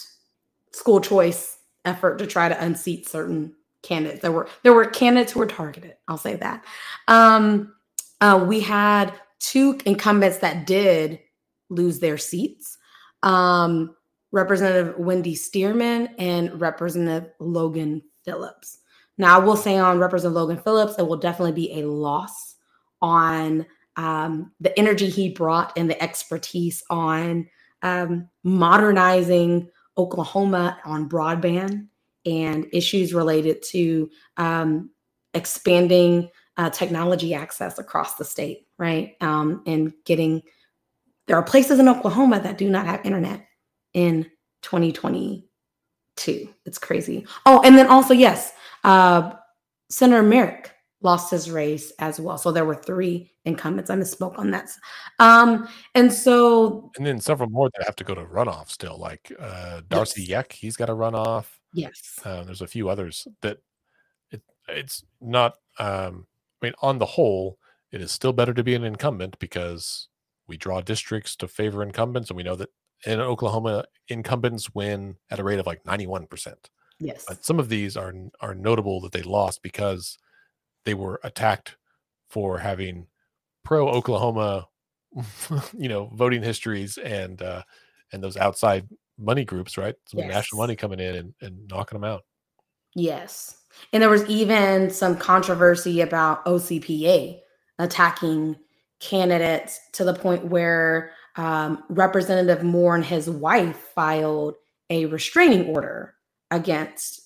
Speaker 2: school choice effort to try to unseat certain candidates. There were there were candidates who were targeted. I'll say that. Um, uh, we had two incumbents that did lose their seats. Um, Representative Wendy Stearman and Representative Logan Phillips. Now, I will say on Representative Logan Phillips, it will definitely be a loss on um, the energy he brought and the expertise on um, modernizing Oklahoma on broadband and issues related to um, expanding uh, technology access across the state, right? Um, and getting there are places in Oklahoma that do not have internet in 2022. It's crazy. Oh, and then also, yes, uh, Senator Merrick lost his race as well. So there were three incumbents. I misspoke on that. Um, and so
Speaker 1: and then several more that have to go to runoff still, like uh Darcy yes. Jech, he's got a runoff.
Speaker 2: Yes.
Speaker 1: Uh, there's a few others that it, it's not. Um, I mean, on the whole, it is still better to be an incumbent because we draw districts to favor incumbents, and we know that in Oklahoma, incumbents win at a rate of like 91%.
Speaker 2: Yes.
Speaker 1: But some of these are are notable that they lost because they were attacked for having pro Oklahoma, you know, voting histories and uh, and those outside money groups, right? Some
Speaker 2: Yes.
Speaker 1: national money coming in and, and knocking them out.
Speaker 2: Yes. And there was even some controversy about OCPA attacking candidates to the point where um, Representative Moore and his wife filed a restraining order against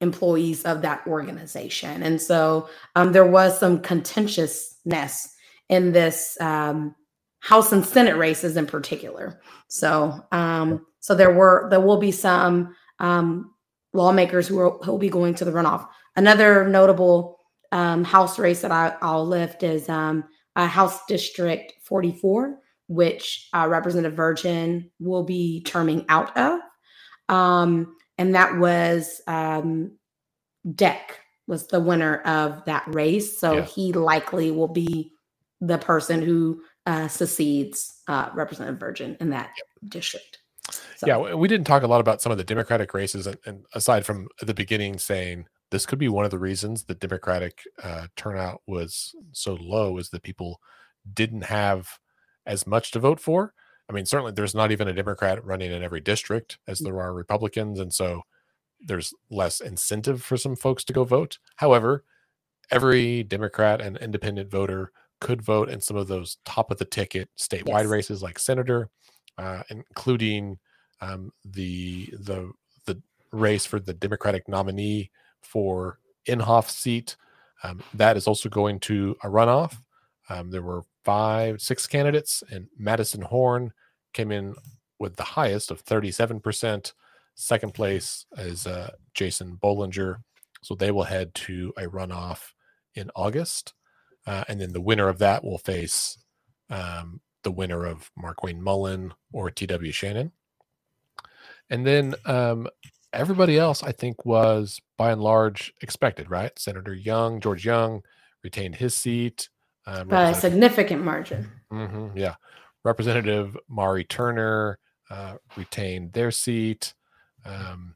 Speaker 2: employees of that organization. And so um, there was some contentiousness in this um, House and Senate races in particular. So, um, so there were there will be some um, lawmakers who will, who will be going to the runoff. Another notable um, House race that I, I'll lift is um, uh, House District 44, which uh, Representative Virgin will be terming out of. Um, and that was um, Deck was the winner of that race. So
Speaker 1: Yeah.
Speaker 2: he likely will be the person who uh, succeeds uh, Representative Virgin in that district. So,
Speaker 1: Yeah, we- we didn't talk a lot about some of the Democratic races, and, and aside from the beginning saying this could be one of the reasons the Democratic uh, turnout was so low is that people didn't have as much to vote for. I mean, certainly there's not even a Democrat running in every district as there are Republicans, and so there's less incentive for some folks to go vote. However, every Democrat and independent voter could vote in some of those top of the ticket statewide
Speaker 2: Yes.
Speaker 1: races like senator, uh, including um, the the the race for the Democratic nominee for Inhofe seat. Um, that is also going to a runoff. Um, there were five, six candidates, and Madison Horn came in with the highest of 37%. Second place is uh, Jason Bollinger. So they will head to a runoff in August. Uh, and then the winner of that will face um, the winner of Markwayne Mullin or T.W. Shannon. And then um, everybody else, I think, was by and large expected, right? Senator Young, George Young, retained his seat. Um,
Speaker 2: by a significant margin.
Speaker 1: Mhm, yeah. Representative Mauree Turner uh, retained their seat. Um,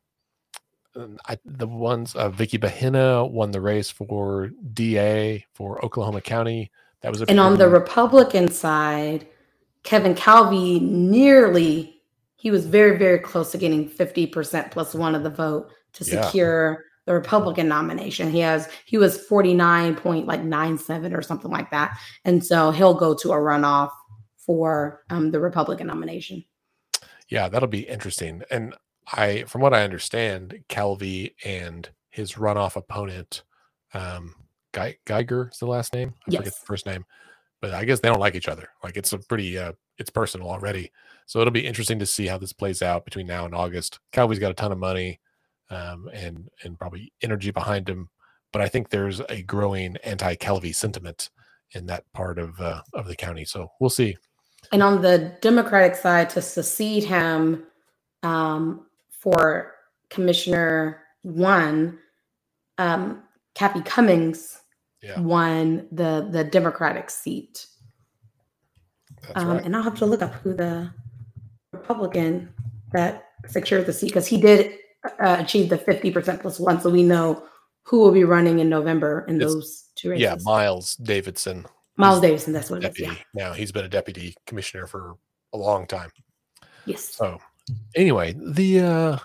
Speaker 1: I, the ones, uh, Vicki Behenna won the race for DA for Oklahoma County. That was a
Speaker 2: And on the Republican side, Kevin Calvey nearly, he was very, very close to getting 50% plus one of the vote to secure the Republican nomination. He has, he was 49.97 or something like that. And so he'll go to a runoff for um, the Republican nomination.
Speaker 1: yeah, that'll be interesting. And I, from what I understand, Calvey and his runoff opponent, um, Guy, Gieger is the last name. I forget
Speaker 2: Yes.
Speaker 1: the first name, but I guess they don't like each other. Like it's a pretty, uh, it's personal already. So it'll be interesting to see how this plays out between now and August. Calvey's got a ton of money, um, and and probably energy behind him, but I think there's a growing anti-Calvey sentiment in that part of uh, of the county. So we'll see.
Speaker 2: And on the Democratic side, to succeed him um, for Commissioner one, um, Kathy Cummings
Speaker 1: Yeah.
Speaker 2: won the the Democratic seat. Um,
Speaker 1: right.
Speaker 2: And I'll have to look up who the Republican that secured the seat because he did uh, achieve the fifty percent plus one, so we know who will be running in November in
Speaker 1: It's-
Speaker 2: those two races.
Speaker 1: Yeah, Myles Davidson
Speaker 2: Myles
Speaker 1: he's
Speaker 2: Davison, that's what it is.
Speaker 1: deputy
Speaker 2: Yeah.
Speaker 1: now. He's been a deputy commissioner for a long time.
Speaker 2: Yes.
Speaker 1: So anyway, the uh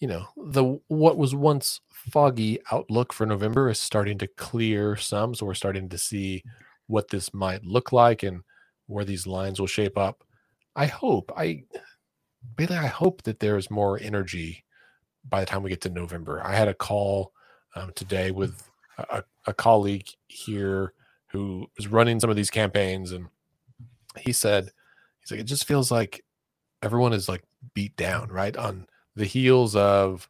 Speaker 1: you know, the what was once foggy outlook for November is starting to clear some. So we're starting to see what this might look like and where these lines will shape up. I hope I Bailey, I hope that there's more energy by the time we get to November. I had a call um, today with a, a colleague here who is running some of these campaigns, and he said, "He's like, it just feels like everyone is like beat down, right, on the heels of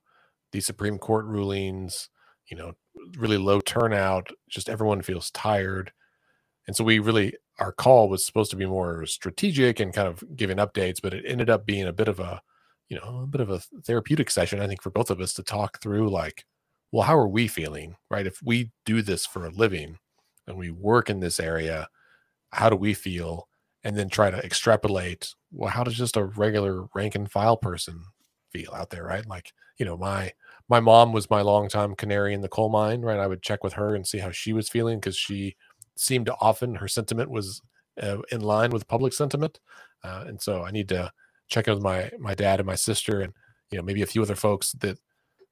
Speaker 1: the Supreme Court rulings. You know, really low turnout. Just everyone feels tired, and so we really." Our call was supposed to be more strategic and kind of giving updates, but it ended up being a bit of a you know, a bit of a therapeutic session, I think, for both of us to talk through like, well, how are we feeling, right? If we do this for a living and we work in this area, how do we feel? And then try to extrapolate, well, how does just a regular rank and file person feel out there, right? Like, you know, my my mom was my longtime canary in the coal mine, right? I would check with her and see how she was feeling because she seemed to often her sentiment was uh, in line with public sentiment, uh, and so I need to check in with my my dad and my sister, and you know maybe a few other folks that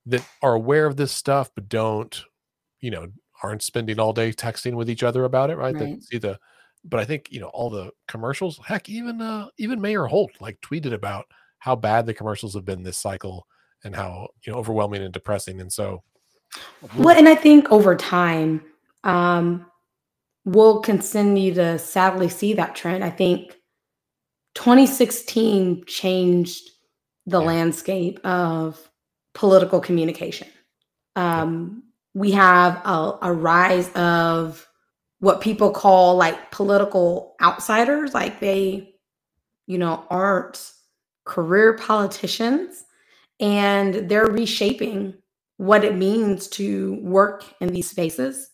Speaker 1: that are aware of this stuff but don't, you know, aren't spending all day texting with each other about it, right? right. They see the, but I think you know all the commercials. Heck, even uh even Mayor Holt like tweeted about how bad the commercials have been this cycle and how you know overwhelming and depressing. And so,
Speaker 2: well, and I think over time, um, we'll continue to sadly see that trend. I think 2016 changed the yeah. landscape of political communication. Um, we have a, a, rise of what people call like political outsiders, like they, you know, aren't career politicians and they're reshaping what it means to work in these spaces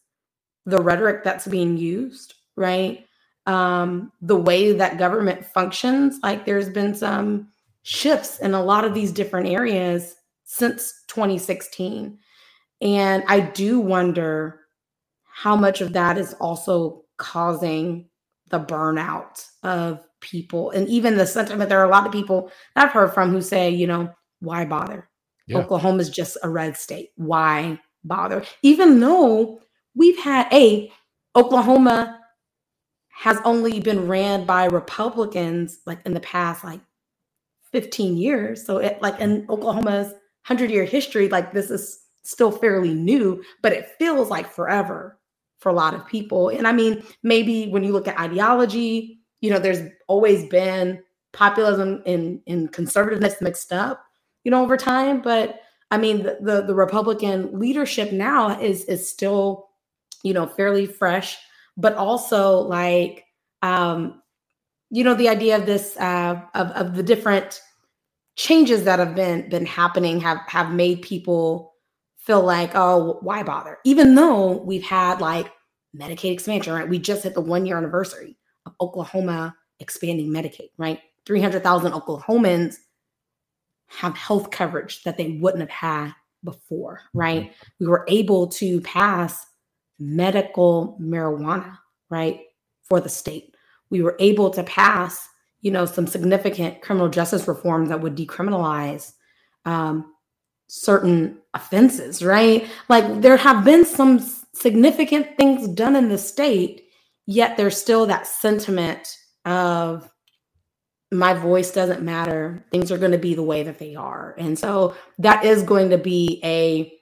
Speaker 2: the rhetoric that's being used, right? Um, the way that government functions. Like there's been some shifts in a lot of these different areas since 2016. And I do wonder how much of that is also causing the burnout of people and even the sentiment. There are a lot of people I've heard from who say, you know, why bother? Yeah. Oklahoma is just a red state. Why bother? Even though we've had a Oklahoma has only been ran by Republicans like in the past like 15 years. So it like in Oklahoma's 100 year history, like this is still fairly new, but it feels like forever for a lot of people. And I mean, maybe when you look at ideology, you know, there's always been populism and, and conservativeness mixed up, you know, over time. But I mean, the, the, the Republican leadership now is is still you know, fairly fresh, but also like, um, you know, the idea of this, uh, of, of the different changes that have been, been happening have, have made people feel like, oh, why bother? Even though we've had like Medicaid expansion, right? We just hit the one year anniversary of Oklahoma expanding Medicaid, right? 300,000 Oklahomans have health coverage that they wouldn't have had before, right? Mm-hmm. We were able to pass medical marijuana, right, for the state. We were able to pass, you know, some significant criminal justice reforms that would decriminalize um, certain offenses, right? Like there have been some significant things done in the state, yet there's still that sentiment of my voice doesn't matter. Things are going to be the way that they are. And so that is going to be a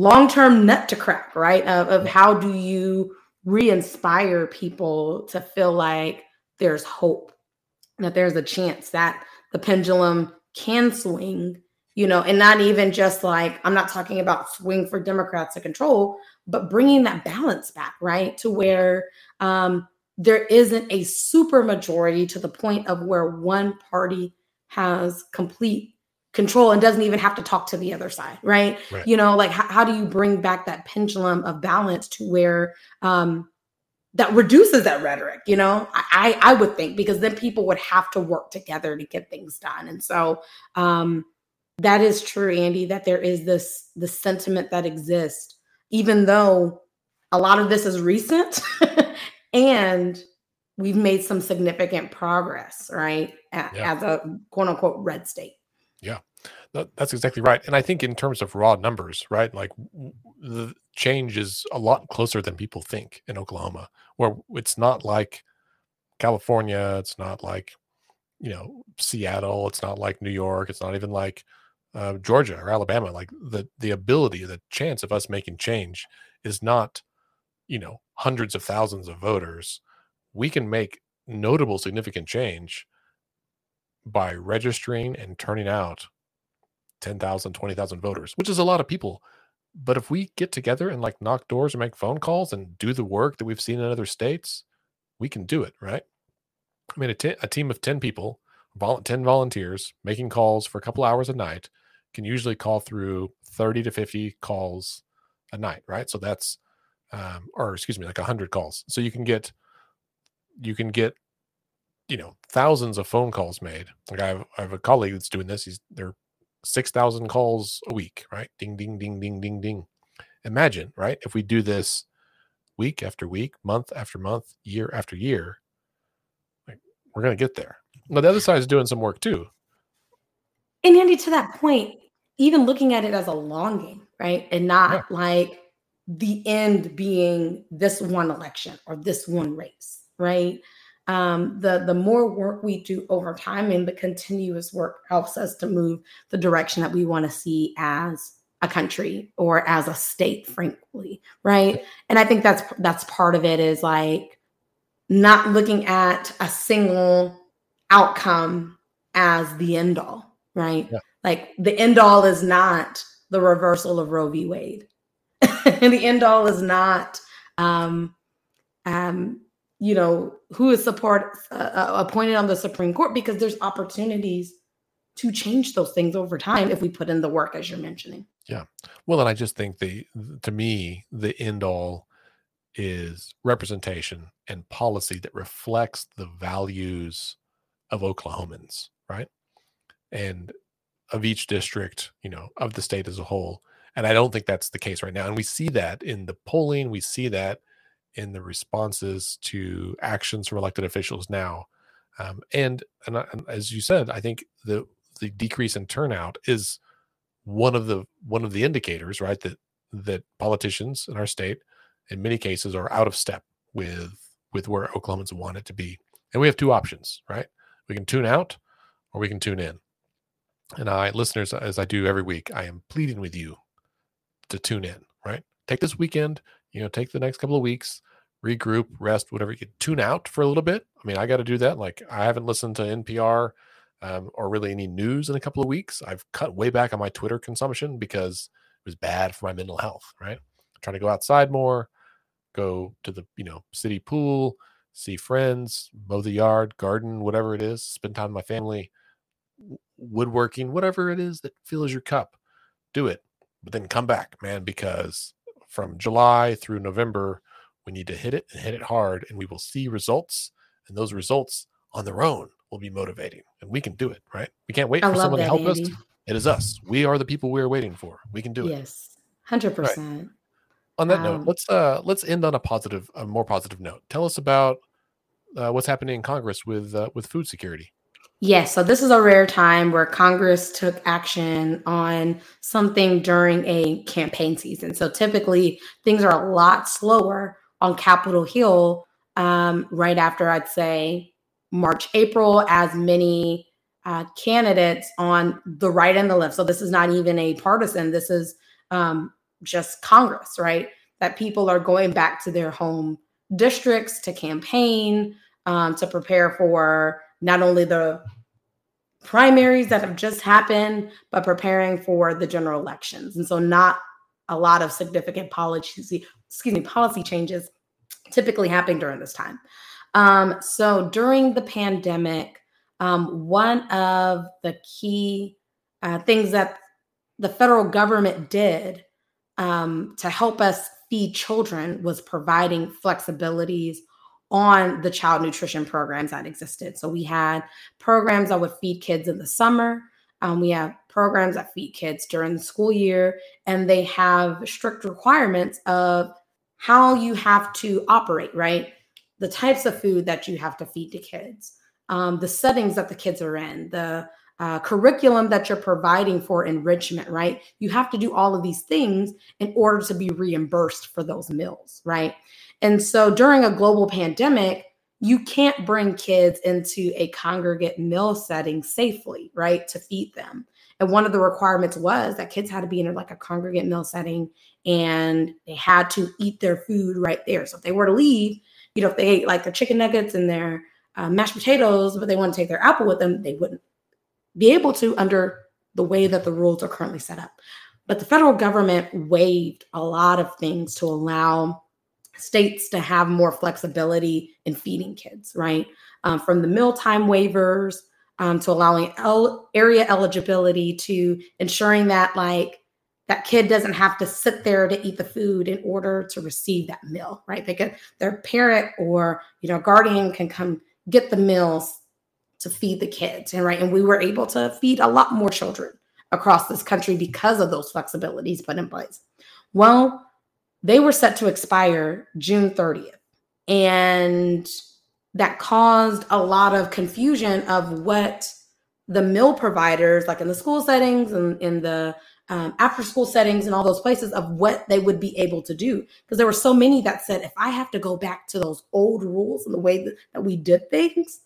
Speaker 2: long-term nut to crack, right? Of, of how do you re-inspire people to feel like there's hope, that there's a chance that the pendulum can swing, you know, and not even just like I'm not talking about swing for Democrats to control, but bringing that balance back, right, to where um, there isn't a super majority to the point of where one party has complete control and doesn't even have to talk to the other side right, right. you know like how, how, do you bring back that pendulum of balance to where um that reduces that rhetoric you know i i would think because then people would have to work together to get things done and so um that is true andy that there is this the sentiment that exists even though a lot of this is recent and we've made some significant progress right yeah. as a quote unquote red state
Speaker 1: that's exactly right. And I think in terms of raw numbers, right, like the change is a lot closer than people think in Oklahoma, where it's not like California, it's not like you know Seattle, it's not like New York, it's not even like uh, Georgia or Alabama. Like the the ability, the chance of us making change is not you know hundreds of thousands of voters. We can make notable, significant change by registering and turning out 10,000, 20,000 voters, which is a lot of people. But if we get together and like knock doors or make phone calls and do the work that we've seen in other states, we can do it, right? I mean, a, t- a team of 10 people vol- 10 volunteers making calls for a couple hours a night can usually call through 30 to 50 calls a night, right? So that's, um, or excuse me, like 100 calls. So you can get, you can get, you know, thousands of phone calls made. Like I have, I have a colleague that's doing this. He's, they're 6,000 calls a week, right? Ding, ding, ding, ding, ding, ding. Imagine, right? If we do this week after week, month after month, year after year, like we're going to get there. Now, the other side is doing some work too.
Speaker 2: And Andy, to that point, even looking at it as a longing, right? And not yeah. like the end being this one election or this one race, right? Um, the the more work we do over time and the continuous work helps us to move the direction that we want to see as a country or as a state frankly right. And i think that's that's part of it is like not looking at a single outcome as the end all right? Yeah. like the end all is not the reversal of roe v. Wade. The end all is not um um you know who is support uh, uh, appointed on the supreme court because there's opportunities to change those things over time if we put in the work as you're mentioning
Speaker 1: yeah. Well, and I just think the to me the end all is representation and policy that reflects the values of Oklahomans, right? And of each district, you know, of the state as a whole. And I don't think that's the case right now. And we see that in the polling, we see that in the responses to actions from elected officials now. Um, and, and, and as you said, I think the the decrease in turnout is one of the one of the indicators, right, that that politicians in our state, in many cases, are out of step with with where Oklahomans want it to be. And we have two options, right? We can tune out or we can tune in. And I, listeners, as I do every week, I am pleading with you to tune in, right? Take this weekend, you know, take the next couple of weeks, regroup, rest, whatever you tune out for a little bit. I mean, I got to do that. Like, I haven't listened to NPR um, or really any news in a couple of weeks. I've cut way back on my Twitter consumption because it was bad for my mental health, right? Trying to go outside more, go to the, you know, city pool, see friends, mow the yard, garden, whatever it is, spend time with my family, woodworking, whatever it is that fills your cup. Do it. But then come back, man, because from July through November, we need to hit it and hit it hard, and we will see results. And those results on their own will be motivating and we can do it, right? We can't wait I for someone that, to help Andy. us. It is us. We are the people we are waiting for. We can do
Speaker 2: it. Yes. 100%.
Speaker 1: On that um, note, let's uh let's end on a positive a more positive note. Tell us about uh, what's happening in Congress with uh, with food security.
Speaker 2: Yes, so this is a rare time where Congress took action on something during a campaign season. So typically things are a lot slower on Capitol Hill um, right after I'd say March, April as many uh, candidates on the right and the left. So this is not even a partisan. This is um, just Congress, right? That people are going back to their home districts to campaign, um, to prepare for not only the primaries that have just happened, but preparing for the general elections. And so, not a lot of significant policy, excuse me, policy changes typically happening during this time. Um, so during the pandemic, um, one of the key uh, things that the federal government did um, to help us feed children was providing flexibilities on the child nutrition programs that existed. So we had programs that would feed kids in the summer. Um, we have programs that feed kids during the school year, and they have strict requirements of how you have to operate, right? the types of food that you have to feed to kids, um, the settings that the kids are in, the uh, curriculum that you're providing for enrichment, right? You have to do all of these things in order to be reimbursed for those meals, right? And so during a global pandemic, you can't bring kids into a congregate meal setting safely, right? To feed them. And one of the requirements was that kids had to be in like a congregate meal setting and they had to eat their food right there. So if they were to leave, you know, if they ate like their chicken nuggets and their uh, mashed potatoes, but they want to take their apple with them, they wouldn't be able to under the way that the rules are currently set up. But the federal government waived a lot of things to allow states to have more flexibility in feeding kids, right? Um, from the mealtime waivers um, to allowing el- area eligibility to ensuring that like that kid doesn't have to sit there to eat the food in order to receive that meal, right? They can their parent or you know guardian can come get the meals to feed the kids, and right, and we were able to feed a lot more children across this country because of those flexibilities put in place. Well, they were set to expire June 30th, and that caused a lot of confusion of what the meal providers, like in the school settings and in the um, after school settings and all those places of what they would be able to do. Because there were so many that said, if I have to go back to those old rules and the way that, that we did things,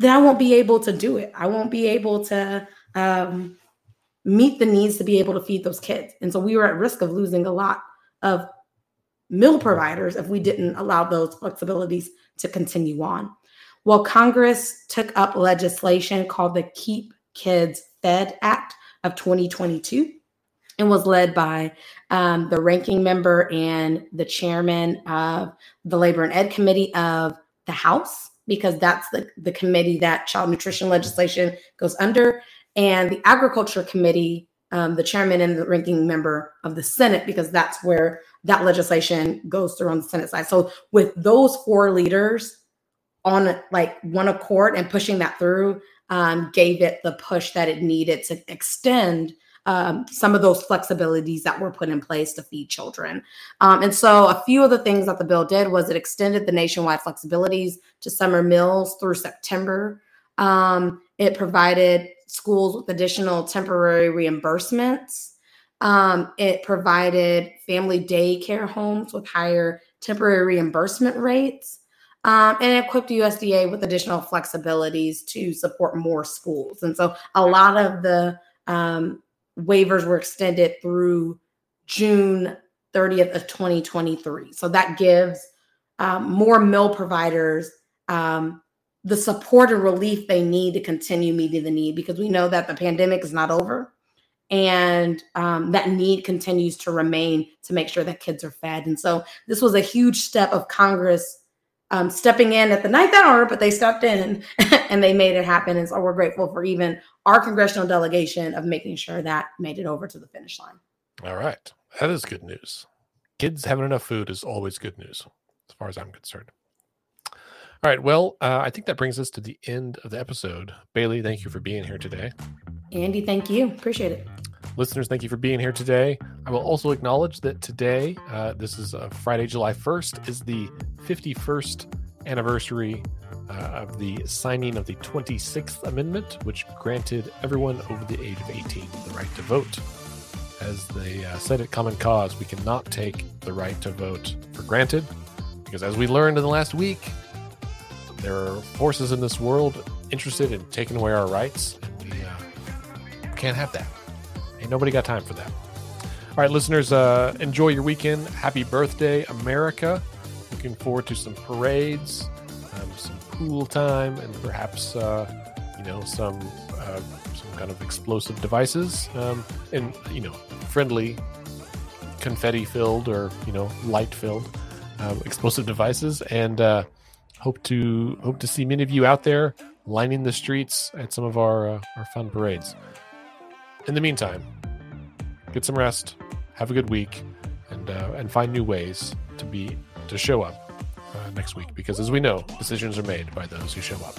Speaker 2: then I won't be able to do it. I won't be able to um, meet the needs to be able to feed those kids. And so we were at risk of losing a lot of meal providers if we didn't allow those flexibilities to continue on. Well, Congress took up legislation called the Keep Kids Fed Act of 2022 and was led by um, the ranking member and the chairman of the Labor and Ed Committee of the House, because that's the, the committee that child nutrition legislation goes under, and the Agriculture Committee, um, the chairman and the ranking member of the Senate, because that's where that legislation goes through on the Senate side. So, with those four leaders on like one accord and pushing that through, um, gave it the push that it needed to extend um, some of those flexibilities that were put in place to feed children. Um, and so, a few of the things that the bill did was it extended the nationwide flexibilities to summer meals through September. Um, it provided schools with additional temporary reimbursements. Um, it provided family daycare homes with higher temporary reimbursement rates. Um, and equipped USDA with additional flexibilities to support more schools. And so a lot of the um, waivers were extended through June 30th of 2023. So that gives um, more mill providers um, the support and relief they need to continue meeting the need because we know that the pandemic is not over and um, that need continues to remain to make sure that kids are fed. And so this was a huge step of Congress um, stepping in at the ninth hour, but they stepped in and they made it happen. And so we're grateful for even our congressional delegation of making sure that made it over to the finish line.
Speaker 1: All right. That is good news. Kids having enough food is always good news, as far as I'm concerned. All right. Well, uh, I think that brings us to the end of the episode. Bailey, thank you for being here today.
Speaker 2: Andy, thank you. Appreciate it.
Speaker 1: Listeners, thank you for being here today. I will also acknowledge that today, uh, this is uh, Friday, July 1st, is the 51st anniversary uh, of the signing of the 26th Amendment, which granted everyone over the age of 18 the right to vote. As they uh, said at Common Cause, we cannot take the right to vote for granted because, as we learned in the last week, there are forces in this world interested in taking away our rights, and we uh, can't have that. Ain't nobody got time for that. All right, listeners, uh, enjoy your weekend. Happy birthday, America. Looking forward to some parades, um, some pool time, and perhaps, uh, you know, some uh, some kind of explosive devices, um, and you know, friendly, confetti-filled or you know, light-filled um, explosive devices. And uh, hope to hope to see many of you out there lining the streets at some of our uh, our fun parades. In the meantime, get some rest, have a good week, and uh, and find new ways to be to show up uh, next week because as we know, decisions are made by those who show up.